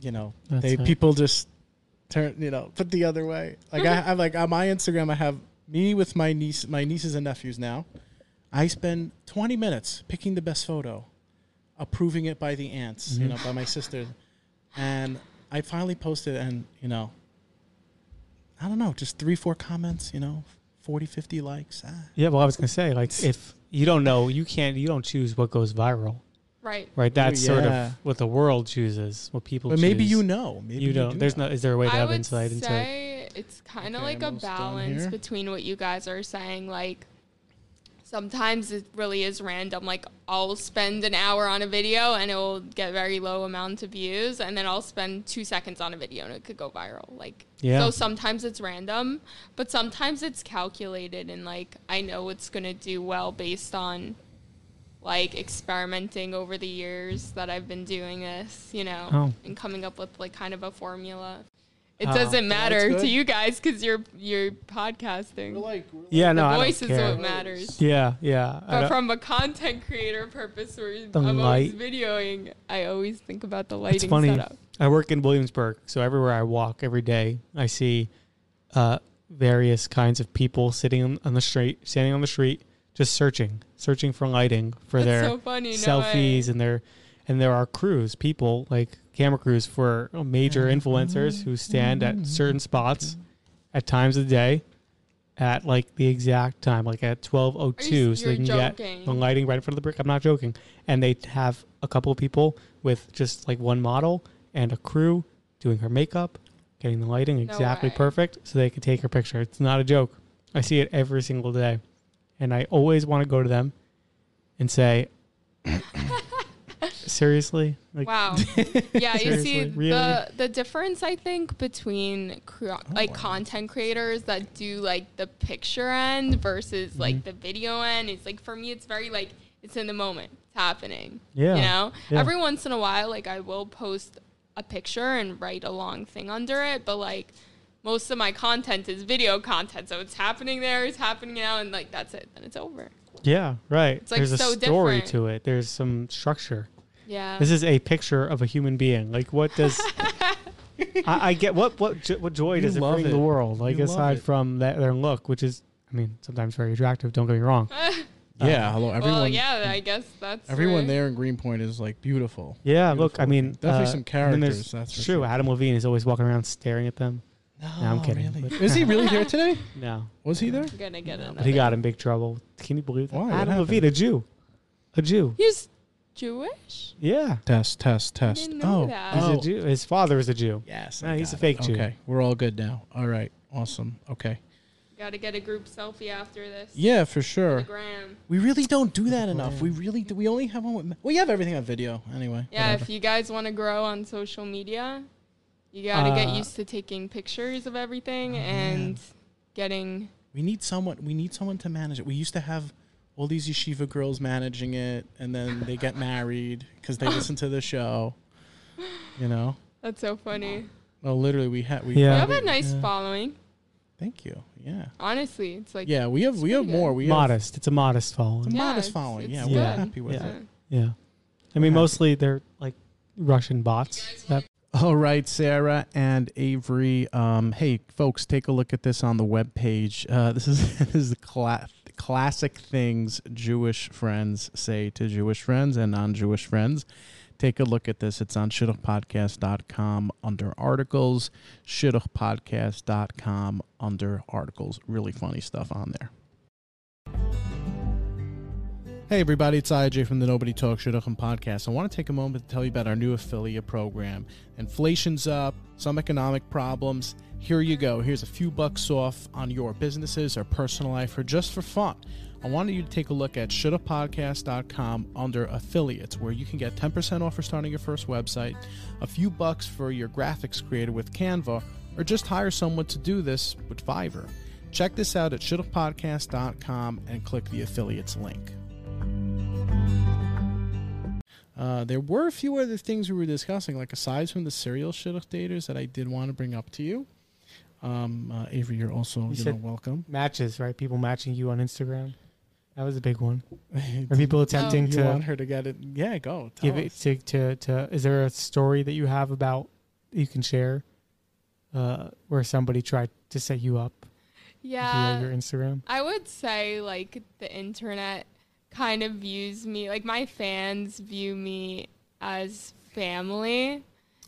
you know, That's they it. people just turn, you know, put the other way. Like I, I'm like on my Instagram, I have me with my niece, my nieces and nephews. Now, I spend 20 minutes picking the best photo, approving it by the aunts, you know, by my sister, and I finally posted, and you know, I don't know, just three, four comments, you know, 40, 50 likes. Ah. Yeah, well, I was gonna say like if you don't know, you can't, you don't choose what goes viral, Right. right? That's sort yeah. of what the world chooses, what people. But maybe choose. you know. Maybe you don't. do There's know. no. Is there a way to I have would insight into? it? say it's kind of Okay, like a almost done balance here. between what you guys are saying. Like sometimes it really is random. Like I'll spend an hour on a video and it will get very low amount of views, and then I'll spend two seconds on a video and it could go viral. Like Yeah. so sometimes it's random, but sometimes it's calculated and like I know it's gonna do well based on like experimenting over the years that I've been doing this, you know, Oh. and coming up with like kind of a formula. It Oh. doesn't matter That's to you guys because you're you're podcasting. We're like, we're Yeah, the no, I voice don't is what matters. Yeah, yeah. But from a content creator purpose, where The I'm always videoing, I always think about the lighting it's funny. setup. I work in Williamsburg, so everywhere I walk every day, I see uh, various kinds of people sitting on, on the street, standing on the street, just searching, searching for lighting for That's their so funny. no selfies way. and their and there are crews, people like camera crews for major Mm-hmm. influencers who stand at certain spots at times of the day at like the exact time, like at twelve oh Are two, so they you're can get the lighting right in front of the brick. I'm not joking. And they have a couple of people with just like one model and a crew doing her makeup, getting the lighting exactly way. perfect so they can take her picture. It's not a joke. I see it every single day. And I always want to go to them and say, [LAUGHS] seriously? Like, Wow. [LAUGHS] Yeah, you see really? the the difference I think between cre- Oh, like content creators that do like the picture end versus Mm-hmm. like the video end. It's like for me it's very like it's in the moment. It's happening. Yeah, You know? yeah. Every once in a while like I will post a picture and write a long thing under it, but like most of my content is video content. So it's happening there, it's happening now and like that's it. Then it's over. yeah, right. It's, like, There's a story different. to it. There's some structure. Yeah. This is a picture of a human being. Like, what does [LAUGHS] I, I get? What what jo- what joy You does it bring it. the world? Like, You aside from that, their look, which is, I mean, sometimes very attractive. Don't get me wrong. [LAUGHS] Yeah, hello everyone. well, yeah, I guess that's Everyone where- there in Greenpoint is like beautiful. Yeah, look, I mean, Definitely uh, some and then there's- characters, that's true. sure. Adam Levine is always walking around staring at them. No, I'm kidding, Really? but- Is he really here today? [LAUGHS] No, Was he there? I'm gonna get it. but he got in big trouble. Can you believe that? Why? What Adam happened? Levine, a Jew, a Jew. He's Jewish. Yeah, Test, test, test. didn't know oh, that. he's oh. a Jew. His father is a Jew. Yes. No, I he's got a fake it. Jew. Okay, we're all good now. All right, awesome. Okay. Got to get a group selfie after this. Yeah, for For sure. the gram. We really don't do that enough. We really do. We only have one. With, we have everything on video anyway. Yeah, whatever. if you guys want to grow on social media, you got to get Uh, used to taking pictures of everything Oh, and man. getting. we need someone. We need someone to manage it. We used to have all these yeshiva girls managing it, and then they get married because they listen to the show. You know. That's so funny. Well, literally, we had. We Yeah. You have a nice yeah. following. Thank you. Yeah. Honestly, it's like Yeah, we have. We have more. good. We have modest. It's a modest It's a following. Yeah, modest it's- following. it's Yeah, good. we're happy with Yeah. it. Yeah, I mean, mostly they're like Russian bots. That All right, Sarah and Avery. Um, hey, folks, take a look at this on the webpage. Uh, [LAUGHS] this is this is the cla- classic things Jewish friends say to Jewish friends and non-Jewish friends. Take a look at this. It's on shidduchpodcast.com under articles, shidduchpodcast.com under articles. Really funny stuff on there. Hey everybody, it's IJ from the Nobody Talks Shidduchim podcast. I want to take a moment to tell you about our new affiliate program. Inflation's up, some economic problems. Here you go. Here's a few bucks off on your businesses or personal life or just for fun. I wanted you to take a look at shidduchpodcast.com under affiliates where you can get 10% off for starting your first website, a few bucks for your graphics created with Canva, or just hire someone to do this with Fiverr. Check this out at shidduchpodcast.com and click the affiliates link. Uh, there were a few other things we were discussing, like aside from the serial shidduch daters that I did want to bring up to you. Um, uh, Avery, you're also you, know said- welcome. matches, right? People matching you on Instagram. That was a big one. [LAUGHS] Are people attempting you want to her to get it? Yeah, go. Tell give it to, to to? Is there a story that you have about you can share, uh, where somebody tried to set you up yeah. via your Instagram? I would say like the internet kind of views me like my fans view me as family.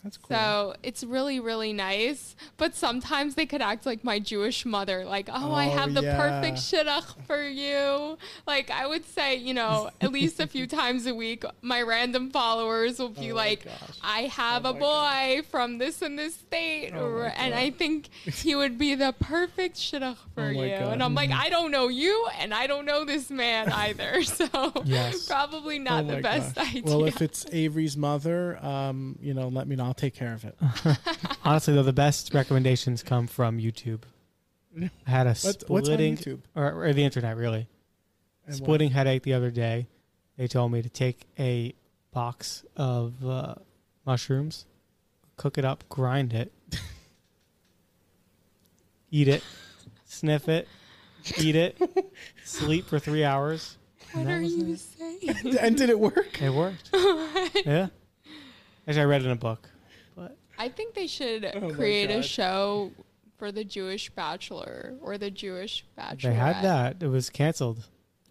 That's cool. So it's really, really nice. But sometimes they could act like my Jewish mother, like, oh, I Oh, have the yeah. perfect shidduch for you. Like, I would say, you know, at least a few [LAUGHS] times a week, my random followers will be Oh like. I have Oh a boy from this and this state. Oh or, and I think he would be the perfect shidduch [LAUGHS] for Oh you. God. Mm-hmm. And I'm like, I don't know you, and I don't know this man [LAUGHS] either. So Yes. probably not Oh the best gosh. idea. Well, if it's Avery's mother, um, you know, let me know. I'll take care of it. [LAUGHS] Honestly, though, the best recommendations come from YouTube. I had a What, what's on splitting YouTube? or, or the internet, really. And what? splitting headache the other day. They told me to take a box of uh, mushrooms, cook it up, grind it, eat it, sniff it, eat it, sleep for three hours. and what are you it. saying? [LAUGHS] and did it work? It worked. [LAUGHS] yeah. Actually, I read it in a book, but I think they should Oh my create a God. show for the Jewish Bachelor or the Jewish Bachelor. They had that. It was canceled.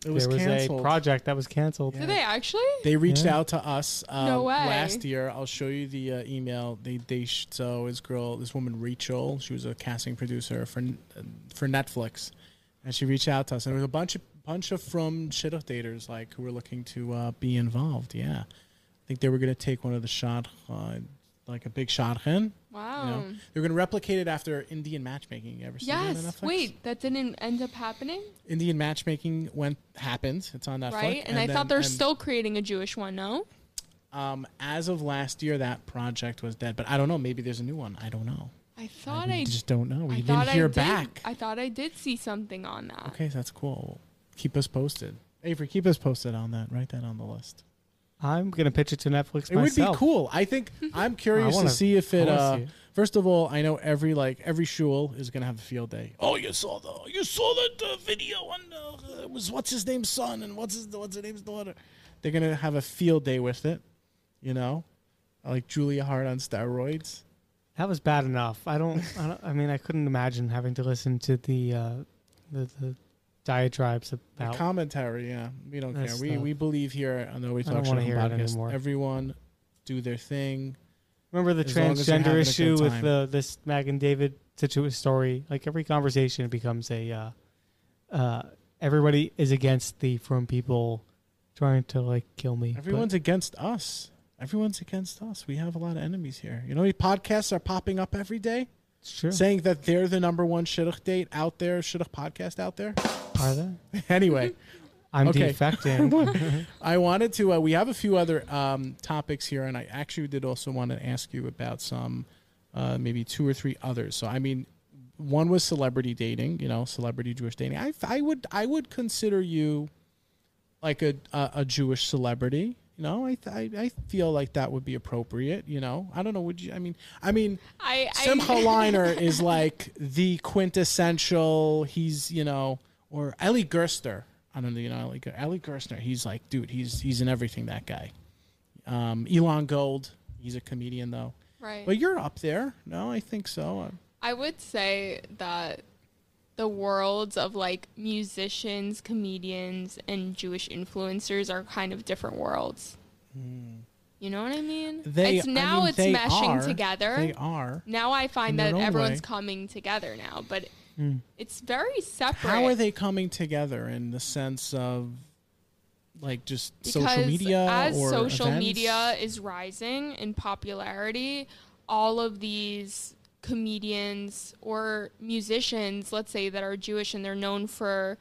It was there was canceled. a project that was canceled. Yeah. Did they actually? They reached Yeah. out to us uh, No way. last year. I'll show you the uh, email. They they sh- so this girl, this woman Rachel, she was a casting producer for uh, for Netflix, and she reached out to us. And there was a bunch of bunch of from shidduch daters like who were looking to uh, be involved. Yeah, I think they were going to take one of the shot, uh, like a big shotgun. Wow. You know, They're going to replicate it after Indian matchmaking. You ever seen that on Yes. Wait, that didn't end up happening, Indian matchmaking went happened. It's on Netflix, right? And, I then- thought they're still creating a Jewish one. No. Um, as of last year, that project was dead, but I don't know. Maybe there's a new one. I don't know. I thought I I. just don't know. We I didn't hear I did, back. I thought I did see something on that. okay, that's cool. Keep us posted. Avery, keep us posted on that. Write that on the list. I'm gonna pitch it to Netflix It would be cool. I think [LAUGHS] I'm curious wanna- to see if it. Uh, see it. First of all, I know every like every shul is gonna have a field day. Oh, you saw the you saw that uh, video on uh, it was what's his name's son and what's his what's his name's daughter. They're gonna have a field day with it. You know, like Julia Haart on steroids. That was bad enough. I don't. I, don't, I mean, I couldn't imagine having to listen to the uh, the, the diatribes The about. commentary, yeah, we don't care. That We we believe here on the We I don't Talk Show hear it podcast. anymore. Everyone do their thing. Remember the As long as you're having transgender issue with the this Mag and David situ story? Like every conversation becomes a. Uh, uh, everybody is against the from people trying to like kill me. but- Everyone's against us. Everyone's against us. We have a lot of enemies here. You know, podcasts are popping up every day. Saying that they're the number one shidduch date out there, shidduch podcast out there. Are they? [LAUGHS] anyway, I'm Okay. defecting. [LAUGHS] I wanted to. Uh, we have a few other um, topics here, and I actually did also want to ask you about some, uh, maybe two or three others. So, I mean, one was celebrity dating. You know, celebrity Jewish dating. I, I would, I would consider you like a a, a Jewish celebrity. You know, I, th- I I feel like that would be appropriate. You know, I don't know. Would you? I mean, I mean, I. I [LAUGHS] Liner is like the quintessential. He's you know, or Ellie Gerster. I don't know. You know, Ellie, Ger- Ellie Gerstner. He's like, dude. He's he's in everything. That guy. Um, Elon Gold. He's a comedian though. right. But you're up there. No, I think so. I would say that the worlds of like musicians, comedians, and Jewish influencers are kind of different worlds. You know what I mean? They. it's I now mean, it's meshing are. together. They are. now I find that everyone's way. coming together now, but Mm. it's very separate. How are they coming together in the sense of like just social because media as or social events? media is rising in popularity all of these comedians or musicians let's say that are jewish and they're known for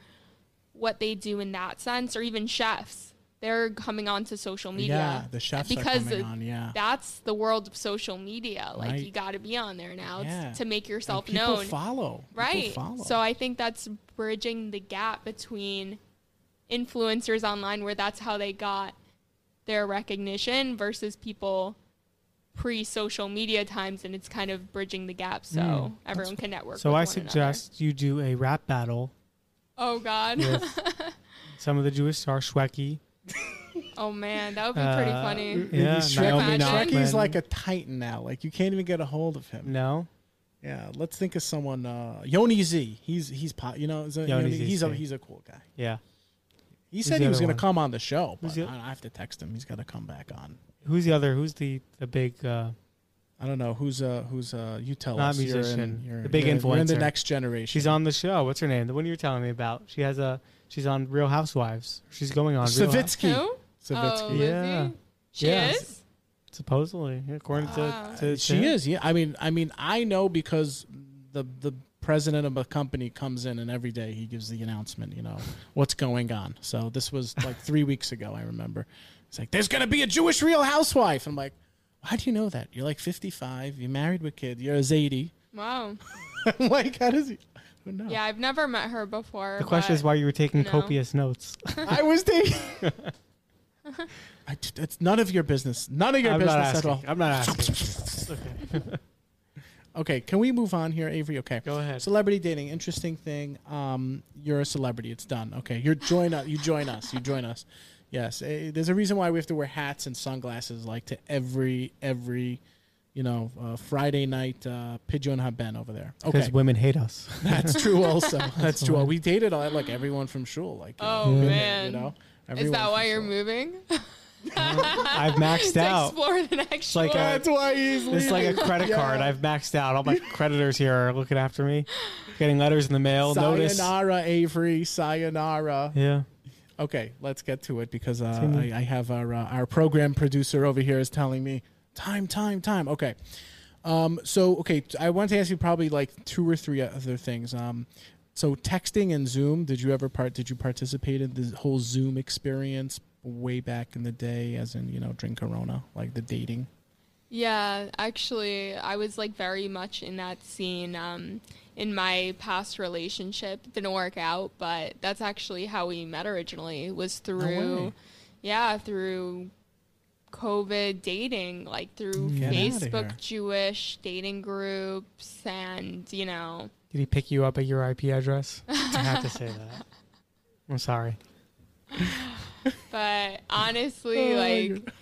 what they do in that sense or even chefs they're coming onto social media Yeah, the chefs because are coming on. Yeah. that's the world of social media like Right. you got to be on there now Yeah. to make yourself people known follow. Right follow. so i think that's bridging the gap between influencers online where that's how they got their recognition versus people pre social media times and it's kind of bridging the gap so Mm, everyone can network so with I one suggest you do a rap battle oh god [LAUGHS] some of the Jewish stars, Shwekey. [LAUGHS] oh man that would be pretty Uh, funny Yeah, He's Naomi Shrek, Nachman. Like a titan now. Like you can't even get a hold of him. No, Yeah, let's think of someone. Uh, Yoni Z. He's he's po- you know is a, Yoni Yoni- he's a he's a cool guy. yeah. He said the he was going to come on the show, but the- I I have to text him. He's got to come back on. Who's the other? Who's the the big? Uh, I don't know who's uh who's uh you tell Not us. You're in- musician, you're- the big you're in- You're in the next generation. she's on the show. What's her name? The one you were telling me about. She has a. She's on Real Housewives. She's going on. Real Savitsky. who Savitsky. oh Yeah. she Yeah. is Supposedly, according Wow. to, to she to- is. Yeah. I mean, I mean, I know because the the president of a company comes in and every day he gives the announcement. You know what's going on. So this was like three weeks ago. I remember. It's like there's going to be a Jewish Real Housewife. I'm like, why do you know that? You're like 55. You're married with kids. You're a Zadie. wow [LAUGHS] I'm like, how does he? Who knows? yeah i've never met her before The question is why you were taking No. copious notes. [LAUGHS] I was taking. [LAUGHS] I, it's none of your business. None of your I'm business at all. I'm not asking. okay. Okay, can we move on here, Avery? Okay. Go ahead. Celebrity dating, interesting thing. Um, you're a celebrity. It's done. Okay, you're join us. You join us. You join us. Yes, eh, there's a reason why we have to wear hats and sunglasses, like to every every, you know, uh, Friday night uh, pigeon haben over there. Because Okay, women hate us. [LAUGHS] that's true. Also, [LAUGHS] that's true. why. We dated uh, like everyone from shul. Like, you Oh know, Yeah. man. you know, Is everyone that why from you're shul. moving? [LAUGHS] I've maxed to out. explore the next like a- That's why he's. It's like a credit Yeah. card. I've maxed out. All my creditors here are looking after me, getting letters in the mail. Notice. Sayonara, Avery. Sayonara. Yeah. Okay, let's get to it because uh, I, I have our uh, our program producer over here is telling me time, time, time. Okay, um, so okay, I want to ask you probably like two or three other things. Um, so texting and Zoom. Did you ever part? Did you participate in the whole Zoom experience way back in the day, as in you know drink Corona, like the dating? Yeah, actually, I was like very much in that scene. Um, in my past relationship, it didn't work out, but that's actually how we met originally. Was through, way. yeah, through COVID dating, like through Get Facebook. Jewish dating groups, and you know, Did he pick you up at your IP address? [LAUGHS] I have to say that. I'm sorry. [LAUGHS] but honestly, Oh like.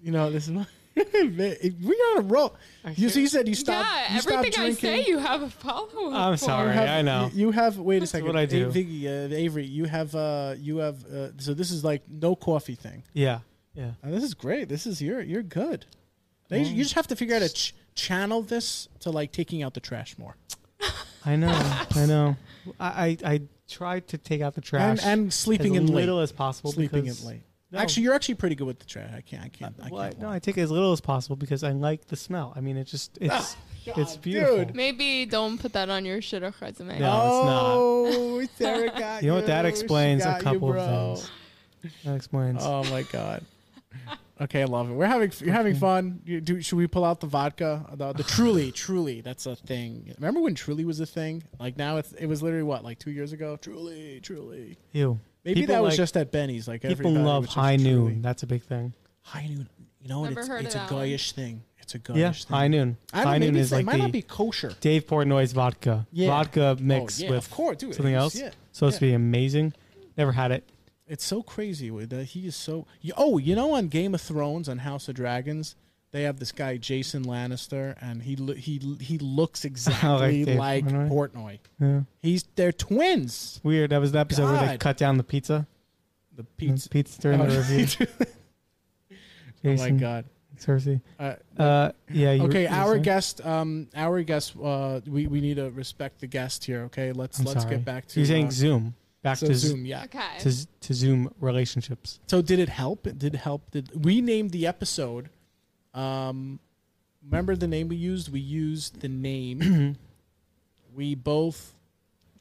God. You know this is. my- [LAUGHS] we on a roll. You, so you said you stopped. yeah, you stopped everything I say, you have a follow up. I'm sorry. You have, I know. You, you have. Wait a second. what I do. A- Viggy, uh, Avery, you have. Uh, you have. Uh, so this is like no coffee thing. Yeah. Yeah. Uh, this is great. This is you're you're good. Now you, you just have to figure out a ch- channel this to like taking out the trash more [LAUGHS] I know. I know. I, I I tried to take out the trash and and sleeping as in late. little as possible. Sleeping because, in late. No. Actually, you're actually pretty good with the trash. I can't. I can't. I Well, I- can't. no. I take it as little as possible because I like the smell. I mean, it just it's ah, it's beautiful. dude. Maybe don't put that on your shidduch resume. No. it's not. oh, [LAUGHS] Sarah got You know what? That explains a got you, couple of things. That explains. Oh my god. Okay, I love it. We're having you're having fun. You, do, should we pull out the vodka? The, the Truly, [SIGHS] Truly, that's a thing. Remember when Truly was a thing? Like now it's it was literally what like two years ago. Truly, Truly. Ew. Maybe People that was like- just at Benny's. Like People everybody love was just high Truly. noon. That's a big thing. High noon. You know what? Never It's, heard it's of a that one. guyish thing. It's a guyish Yeah, thing. high noon. I don't High noon maybe is it's- like it might the not be kosher. Dave Portnoy's vodka. Yeah. Vodka oh, mixed oh, yeah, with of course, dude. something it's- else. Yeah. supposed yeah. to be amazing. Never had it. It's so crazy with that. He is so. you- Oh, you know, on Game of Thrones, on House of Dragons, they have this guy Jason Lannister, and he lo- he he looks [LAUGHS] exactly Dave like Portnoy? Portnoy. Yeah. He's they're twins. Weird. That was the episode where they God. cut down the pizza. The Pizza, pizza. pizza during the [LAUGHS] review. oh my Jason, god. Cersei. Uh, Uh, yeah. You, okay, you were our saying? guest. Um, our guest. Uh, we we need to respect the guest here. Okay, let's I'm let's sorry. get back to. You're saying uh, Zoom. Back so to Zoom. Zoom. Yeah. Okay. To, to Zoom relationships. So did it help? It did help. Did we named the episode? Um, remember the name we used? We used the name. [CLEARS THROAT] we both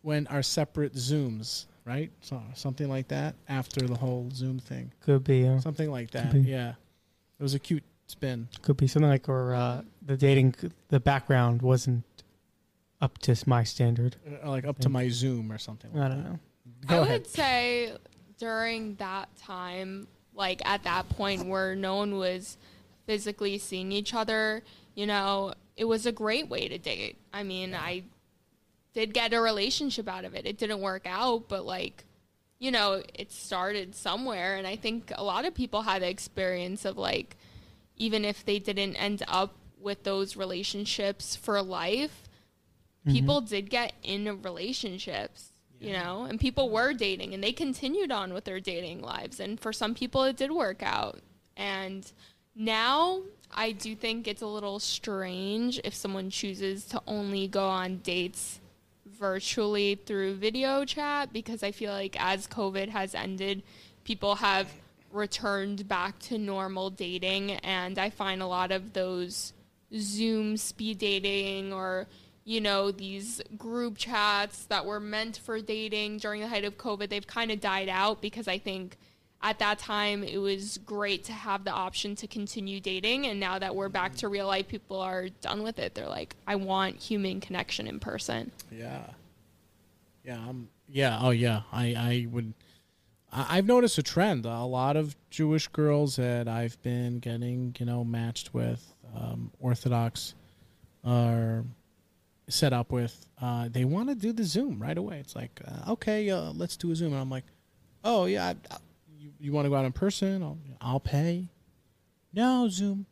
went our separate Zooms, right? So something like that after the whole Zoom thing. Could be. Uh, Something like that. Yeah, it was a cute spin. could be something like, or uh, the dating, the background wasn't up to my standard. Uh, Like up to my Zoom or something. Like I don't know. Go I ahead. would say during that time, like at that point where no one was physically seeing each other, you know, it was a great way to date. I mean, I did get a relationship out of it. It didn't work out, but like, you know, it started somewhere. And I think a lot of people had the experience of like, even if they didn't end up with those relationships for life, mm-hmm. people did get in relationships, you know, and people were dating and they continued on with their dating lives. And for some people, it did work out. And now I do think it's a little strange if someone chooses to only go on dates virtually through video chat because I feel like as COVID has ended, people have returned back to normal dating. And I find a lot of those Zoom speed dating or, you know, these group chats that were meant for dating during the height of COVID, they've kind of died out because I think at that time it was great to have the option to continue dating. And now that we're back to real life, people are done with it. They're like, I want human connection in person. Yeah. Yeah. Um, yeah. Oh, yeah. I, I would. I, I've noticed a trend. A lot of Jewish girls that I've been getting, you know, matched with, um, Orthodox, are set up with. Uh, they want to do the Zoom right away. It's like, uh, okay, uh, let's do a Zoom, and I'm like, oh yeah, I, you, you want to go out in person? I'll, I'll pay. No Zoom.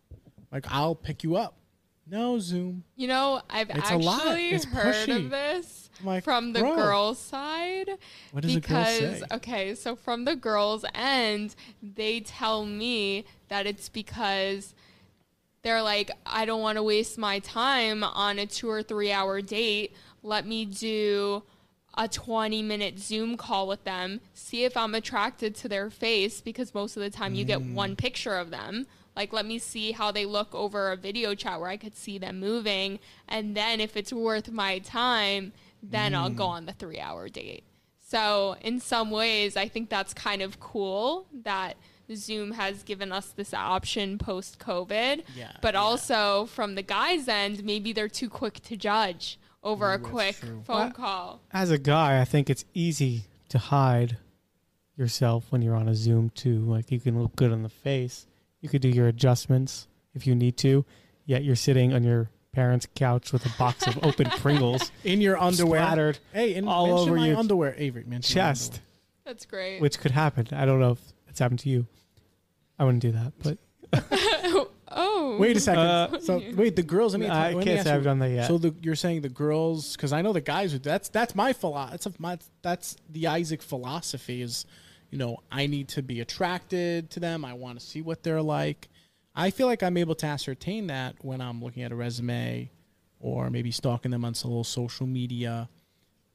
Like I'll pick you up. No Zoom. You know, I've It's a lot. actually heard pushy. of this like, from the bro, girls' side. What does a girl because say? okay, so from the girls' end, they tell me that it's because they're like, I don't want to waste my time on a two or three hour date. Let me do a 20 minute Zoom call with them, see if I'm attracted to their face because most of the time you get one Mm. picture of them. Like, let me see how they look over a video chat where I could see them moving. And then if it's worth my time, then I'll Mm. go on the three hour date. So, in some ways, I think that's kind of cool that Zoom has given us this option post COVID. Yeah, But yeah. also, from the guy's end, maybe they're too quick to judge over a Ooh, that's quick phone Well, call. As a guy, I think it's easy to hide yourself when you're on a Zoom too. Like you can look good on the face. You could do your adjustments if you need to. Yet you're sitting on your parents' couch with a box of open [LAUGHS] Pringles In your underwear. splattered, Hey, in, all mention over my your underwear, Avery. Mention chest, underwear. That's great. which could happen. I don't know if it's happened to you. I wouldn't do that, but [LAUGHS] oh. Wait a second. Uh, so wait, the girls. Let me. I let me can't ask say I've you- done that yet. So the, you're saying the girls, because I know the guys. would- That's that's my philosophy. That's my that's the Isaac philosophy. Is you know I need to be attracted to them. I want to see what they're like. I feel like I'm able to ascertain that when I'm looking at a resume, or maybe stalking them on some little social media.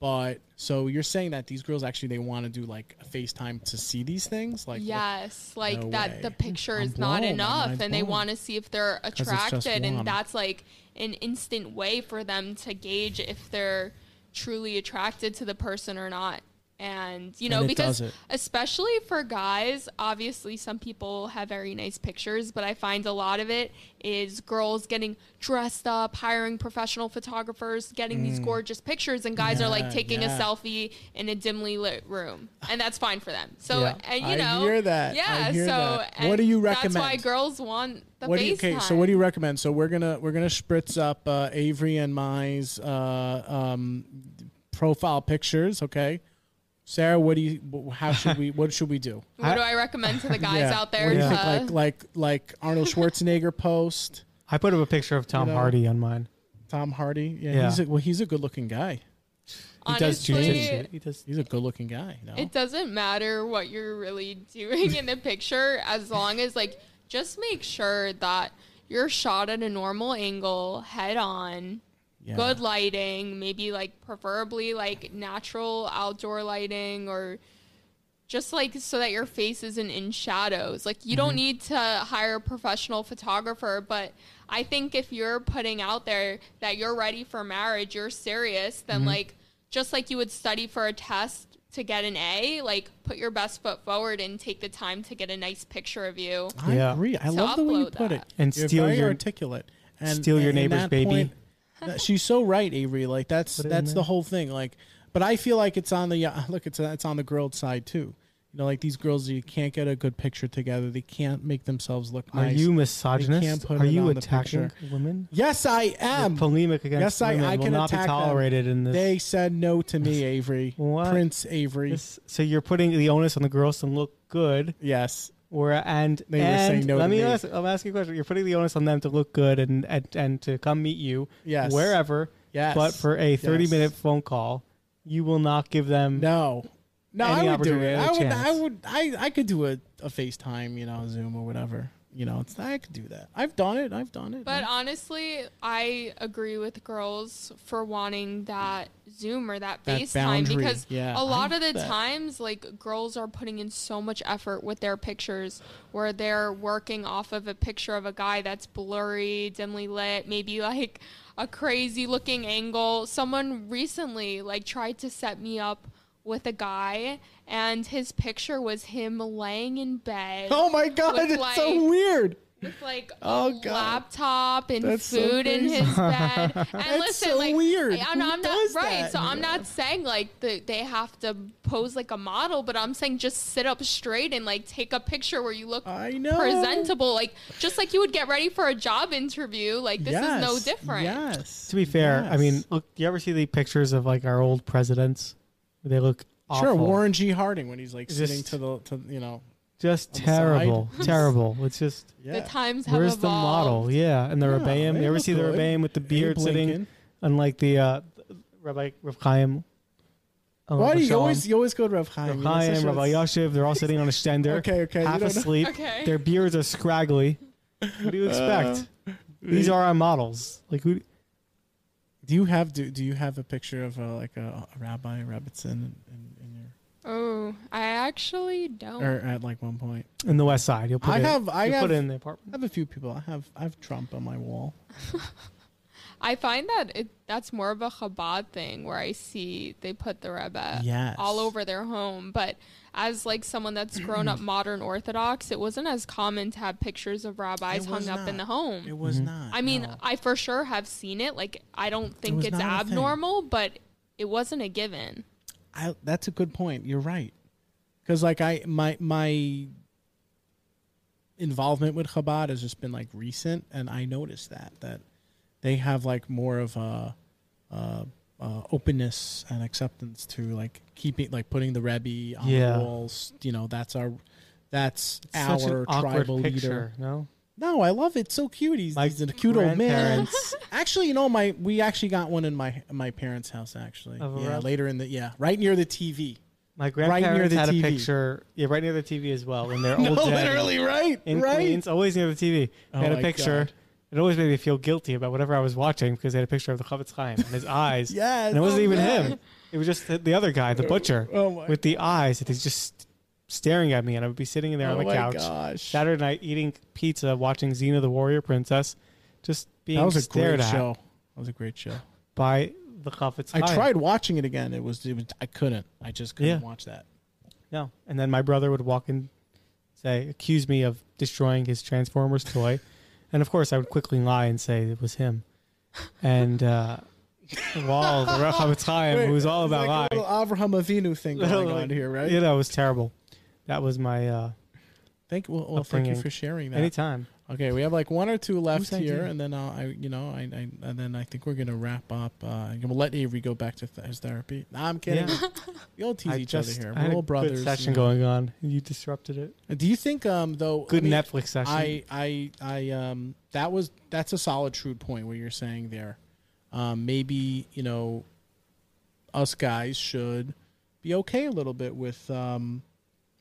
But so you're saying that these girls actually they want to do like a FaceTime to see these things, like yes, like No that way. the picture is not blown. Enough and they want to see if they're attracted and that's like an instant way for them to gauge if they're truly attracted to the person or not. And you know, And because especially for guys, obviously some people have very nice pictures, but I find a lot of it is girls getting dressed up, hiring professional photographers, getting these gorgeous pictures, and guys are Mm. Like taking yeah. a selfie in a dimly lit room, and that's fine for them. So, Yeah. and you I know, hear that. Yeah. hear so, that. What do you recommend That's why girls want the what do you, okay, so what do you recommend? So we're gonna we're gonna spritz up uh, Avery and Mai's uh, um, profile pictures. Okay, Sarah, what do you? How should we? [LAUGHS] What should we do? What do I recommend to the guys Yeah. out there? What do you to, think? Like uh, like like Arnold Schwarzenegger post, I put up a picture of Tom know, Hardy on mine. Tom Hardy. Yeah, Yeah. he's a, well, he's a good looking guy. He does honestly, jujitsu. He does. He's a good looking guy. No? It doesn't matter what you're really doing in the picture as long as like just make sure that you're shot at a normal angle, head on, Yeah. good lighting, maybe like preferably like natural outdoor lighting or just like so that your face isn't in shadows. Like you Mm-hmm. don't need to hire a professional photographer, but I think if you're putting out there that you're ready for marriage, you're serious, then Mm-hmm. like just like you would study for a test to get an A, like put your best foot forward and take the time to get a nice picture of you. I Yeah. agree. I love the way you upload put it. And You're steal very your- articulate. And steal your neighbor's baby. point- that- she's so right, Avery. Like that's Put it in that's the whole thing. Like, but I feel like it's on the uh, look. It's it's on the girl side too. You know, like these girls, you can't get a good picture together. They can't make themselves look Are nice. you misogynist? put Are it you on the attacking picture. women? Yes, I am. Your polemic against Yes, I- women I will can not be attack them. tolerated in this. They said no to me, [LAUGHS] Avery. What? Prince Avery. this- so you're putting the onus on the girls to look good, Yes. Or and They were saying no let me me. ask. I'm asking you a question. You're putting the onus on them to look good and and, and to come meet you Yes. wherever. Yes. But for a 30 Yes. minute phone call, you will not give them. No. No, I would do it. I would. I would. I. I could do a, a FaceTime, you know, Zoom or whatever. You know, it's, I could do that. I've done it. I've done it. But honestly, I agree with girls for wanting that Zoom or that, That FaceTime because yeah, a lot I of the that. times, like girls are putting in so much effort with their pictures where they're working off of a picture of a guy that's blurry, dimly lit, maybe like a crazy looking angle. Someone recently like tried to set me up with a guy and his picture was him laying in bed oh my god, it's like, so weird. with like Oh, a God. laptop and That's so food in his bed. [LAUGHS] And That's listen, so like weird. I'm, Who I'm does not right. that? So I'm not saying like the, they have to pose like a model, but I'm saying just sit up straight and like take a picture where you look I know. presentable, like just like you would get ready for a job interview. Like this is no different. Yes. To be fair, I mean, look. Do you ever see the pictures of like our old presidents? They look awful. Sure, Warren G. Harding when he's like Just- sitting to the to you know Just On the side. terrible, [LAUGHS] terrible. It's just [LAUGHS] Yeah. The times have where's the model? Yeah, and the Yeah, Rebbeim. they You ever look see the good. Rebbeim with the Abe beard sitting, Lincoln. unlike the uh, Rabbi Rav Chaim? uh, Why do you Shalom. always you always go to Rav Chaim? Rav You know, Chaim, such a- Rabbi Yashiv, they're all sitting on a stender, [LAUGHS] Okay, okay. you half don't know. asleep. Okay. Their beards are scraggly. What do you expect? Uh, These are our models. Like who? Do you have do, do you have a picture of uh, like a, a rabbi rebbetzin in, in, in your Oh, I actually don't. or at like one point? In the West Side, you'll put I it. have I you'll have put it in I the apartment. I have a few people. I have I have Trump on my wall. [LAUGHS] I find that it that's more of a Chabad thing where I see they put the Rebbe Yes. all over their home. But as like someone that's grown up [CLEARS THROAT] modern Orthodox, it wasn't as common to have pictures of rabbis hung was up in the home. It was Mhm. not. I mean, no. I for sure have seen it. Like I don't think was it's not a thing. abnormal, but it wasn't a given. I that's a good point. You're right. Because like I my my involvement with Chabad has just been like recent, and I noticed that that they have like more of a, uh uh, openness and acceptance to like keeping like putting the Rebbe on Yeah. the walls. You know, that's our that's It's our tribal leader. picture. No, No, I love it. So cute. He's, he's a cute old man. [LAUGHS] [LAUGHS] Actually, you know, my we actually got one in my my parents' house. Actually, yeah, Reb? later in the yeah, right near the TV. My near grandparents the had a picture. Yeah, right near the TV as well. In their [LAUGHS] No, old literally, right, in right. Queens, always near the TV. Oh had a picture. God. It always made me feel guilty about whatever I was watching because they had a picture of the Chofetz Chaim and his eyes. [LAUGHS] Yes, and it wasn't oh even him. It was just the, the other guy, the oh, butcher, Oh my, with the eyes. And he's just staring at me, and I would be sitting there oh on the my couch gosh. Saturday night eating pizza, watching Xena the Warrior Princess, just being that was a great at show. That was a great show. by the Chofetz I tried watching it again. It was, it was I couldn't. I just couldn't Yeah. watch that. No. And then my brother would walk in, say, accuse me of destroying his Transformers toy. [LAUGHS] And of course, I would quickly lie and say it was him. And uh, while the Chofetz Chaim, Wait, who was all about like a lying, little Avraham Avinu thing going on here, right? Yeah, that was terrible. That was my uh, Thank well, well thank you for sharing that. anytime. Okay, we have like one or two left saying here, and then uh, I, you know, I, I, and then I think we're gonna wrap up. Uh, and we'll let Avery go back to th- his therapy. Nah, I'm kidding. Yeah. [LAUGHS] We all tease I each just other here. I We're had a little brothers. good session you know. going on. You disrupted it. Do you think, um, though? Good I mean, Netflix session. I, I, I, um, that was that's a solid, true point. What you're saying there. Um, maybe you know, us guys should be okay a little bit with, um,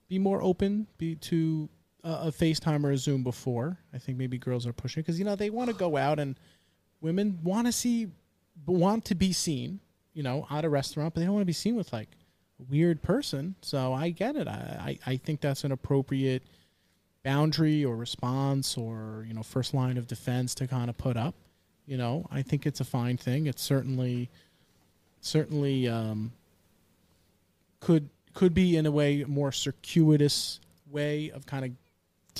be more open, be to a FaceTime or a Zoom before. I think maybe girls are pushing because you know they want to go out and women want to see, want to be seen. You know, at a restaurant, but they don't want to be seen with like a weird person. So I get it. I, I, I think that's an appropriate boundary or response or you know first line of defense to kind of put up you know i think it's a fine thing it's certainly certainly um could could be in a way more circuitous way of kind of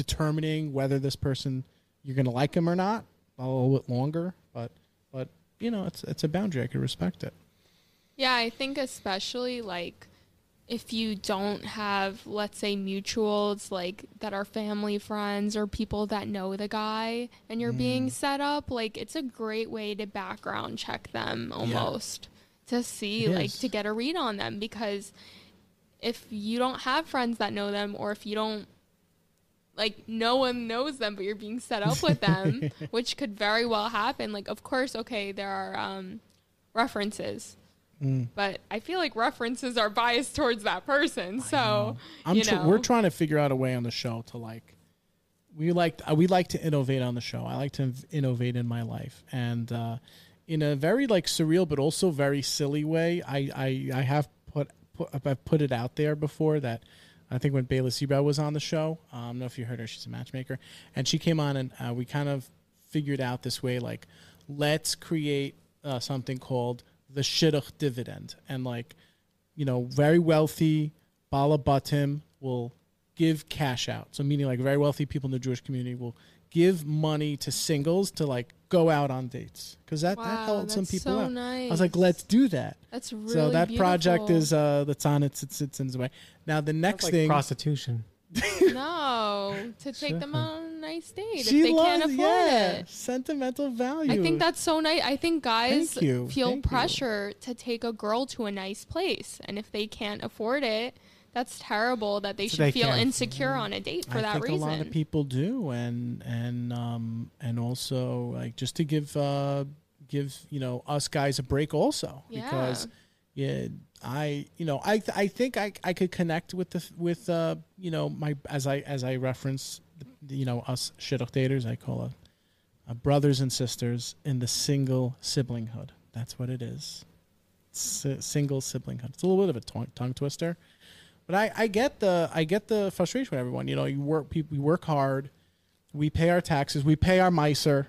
determining whether this person you're going to like him or not a little bit longer but but you know it's it's a boundary i could respect it Yeah, I think especially like if you don't have, let's say, mutuals like that are family friends or people that know the guy and you're being Mm. set up, like it's a great way to background check them almost to see, It like, is. to get a read on them because if you don't have friends that know them or if you don't like no one knows them but you're being set up with them [LAUGHS] which could very well happen like of course okay there are um references Mm. but I feel like references are biased towards that person. So I'm you tr- know, we're trying to figure out a way on the show to like we like uh, we like to innovate on the show. I like to innovate in my life and uh, in a very like surreal but also very silly way. I I, I have put, put I've put it out there before that I think when Bayla Sebra was on the show, um, I don't know if you heard her. She's a matchmaker, and she came on and uh, we kind of figured out this way like let's create uh, something called the shidduch dividend and like you know, very wealthy Bala Batim will give cash out. So meaning like very wealthy people in the Jewish community will give money to singles to like go out on dates because that that wow, helped some people so out. nice. I was like, let's do that. That's really so that project is uh that's on its its its, its way. Now the next like thing prostitution. [LAUGHS] no to take them on a nice date she if they loves can't afford yeah it. sentimental value. I think that's so nice. I think guys feel Thank you. pressure to take a girl to a nice place, and if they can't afford it, that's terrible that they So should they feel insecure on a date for I that think reason. a lot of people do, and and um and also like just to give uh give you know us guys a break also because yeah I you know I th- I think I I could connect with the with uh you know my as I as I reference the, you know us shidduch daters I call it uh, brothers and sisters in the single siblinghood. That's what it is. S- single siblinghood. It's a little bit of a tongue, tongue twister but I, I get the I get the frustration with everyone. You know, you work people we work hard, we pay our taxes, we pay our miser,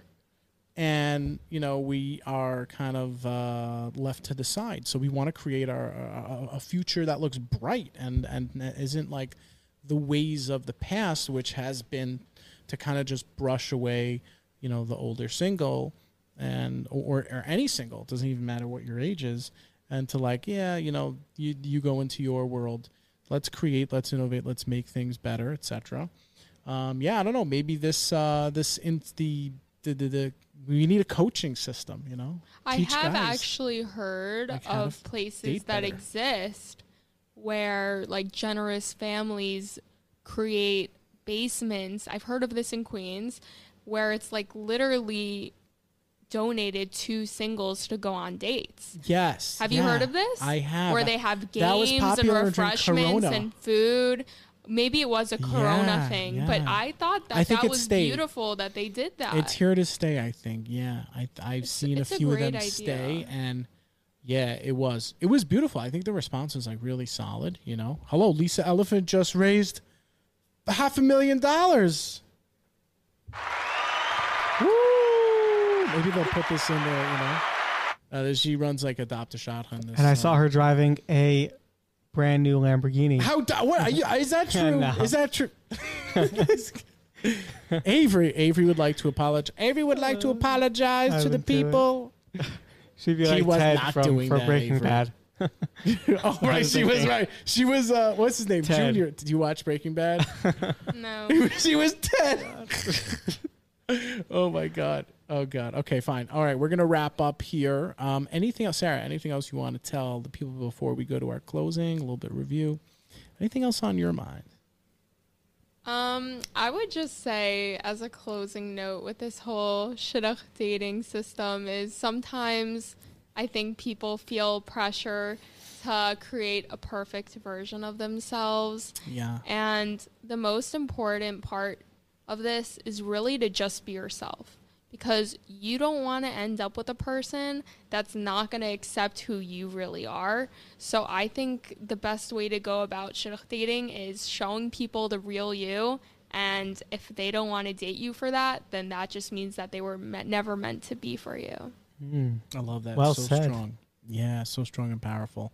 and you know we are kind of uh, left to the side. So we want to create our a, a future that looks bright and and isn't like the ways of the past, which has been to kind of just brush away, you know, the older single and or, or any single. It doesn't even matter what your age is, and to like, yeah, you know, you you go into your world let's create let's innovate let's make things better etc um, yeah i don't know maybe this uh, this in the, the, the, the we need a coaching system you know I Teach have guys, actually heard like, of places that better. exist where like generous families create basements. I've heard of this in Queens where it's like literally donated two singles to go on dates. yes Have you yeah, heard of this? i have Where they have games and refreshments and food. Maybe it was a Corona Yeah, thing, but. I thought that I that was stayed. beautiful that they did that. it's here to stay i think yeah I, i've It's- seen it's a a few of them idea. stay and yeah it was it was beautiful i think the response was like really solid you know hello lisa Elefant just raised half a million dollars! Maybe they'll put this in there, you know. Uh, she runs like adopt a shot on this. And I saw her driving a brand new Lamborghini. How da- what are you, is that [LAUGHS] true? No. Is that true? [LAUGHS] Avery, Avery would like to apologize. Avery would like to apologize I to the would do it. people. [LAUGHS] She'd be She like was Ted not from, doing from that, Breaking Avery. Bad. oh right, she was right. She was uh, what's his name? Ted. Junior. Did you watch Breaking Bad? no. she was Ted. [LAUGHS] oh my god. Oh god. Okay, fine. All right, we're gonna wrap up here. Um, anything else, Sarah? Anything else you want to tell the people before we go to our closing? A little bit of review. Anything else on your mind? Um, I would just say, as a closing note, with this whole shidduch dating system, is sometimes I think people feel pressure to create a perfect version of themselves, Yeah. and the most important part of this is really to just be yourself. Because you don't want to end up with a person that's not going to accept who you really are. So I think the best way to go about shidduch dating is showing people the real you. And if they don't want to date you for that, then that just means that they were me- never meant to be for you. Mm. I love that. Well so said. strong. Yeah, so strong and powerful.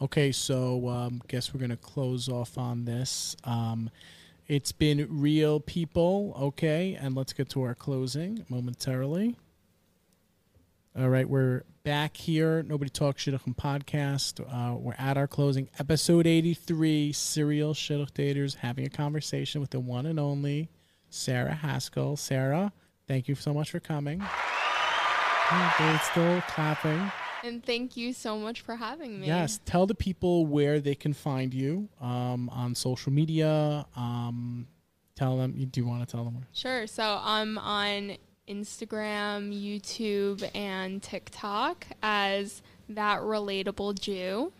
Okay, so um, guess we're gonna close off on this. Um, it's been real people, okay, and let's get to our closing momentarily. All right, we're back here. Nobody talks shidduchim podcast. Uh, we're at our closing, episode eighty-three. Serial shidduch daters having a conversation with the one and only Sarah Haskell. Sarah, thank you so much for coming. They're still clapping. And thank you so much for having me. Yes, tell the people where they can find you um, on social media. Um, tell them. You do want to tell them where? Sure. So I'm on Instagram, YouTube, and TikTok as that relatable Jew.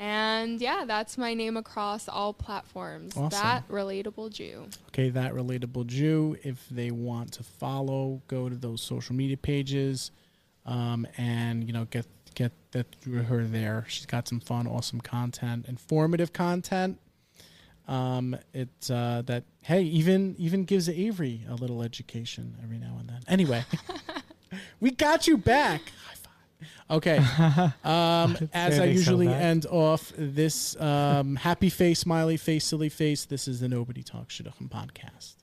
And yeah, that's my name across all platforms. Awesome. That relatable Jew. Okay, that relatable Jew. If they want to follow, go to those social media pages, um, and you know get get that through her there. She's got some fun, awesome content, informative content. Um, it uh, that hey even even gives Avery a little education every now and then. Anyway, [LAUGHS] we got you back. Okay. [LAUGHS] Um, as I usually that. end off this um, happy face, smiley face, silly face. This is the Nobody Talks Shidduchim podcast.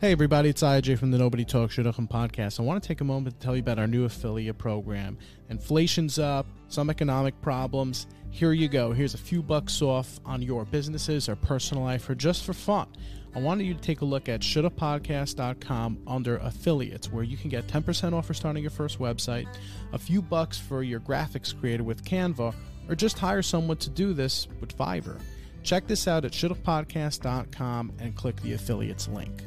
Hey everybody, it's IJ from the Nobody Talks Shidduchim podcast. I want to take a moment to tell you about our new affiliate program. Inflation's up, some economic problems. Here you go. Here's a few bucks off on your businesses or personal life or just for fun. I wanted you to take a look at shouldapodcast.com under affiliates, where you can get 10% off for starting your first website, a few bucks for your graphics created with Canva, or just hire someone to do this with Fiverr. Check this out at shouldapodcast.com and click the affiliates link.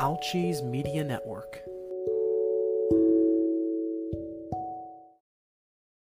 Alchi's Media Network.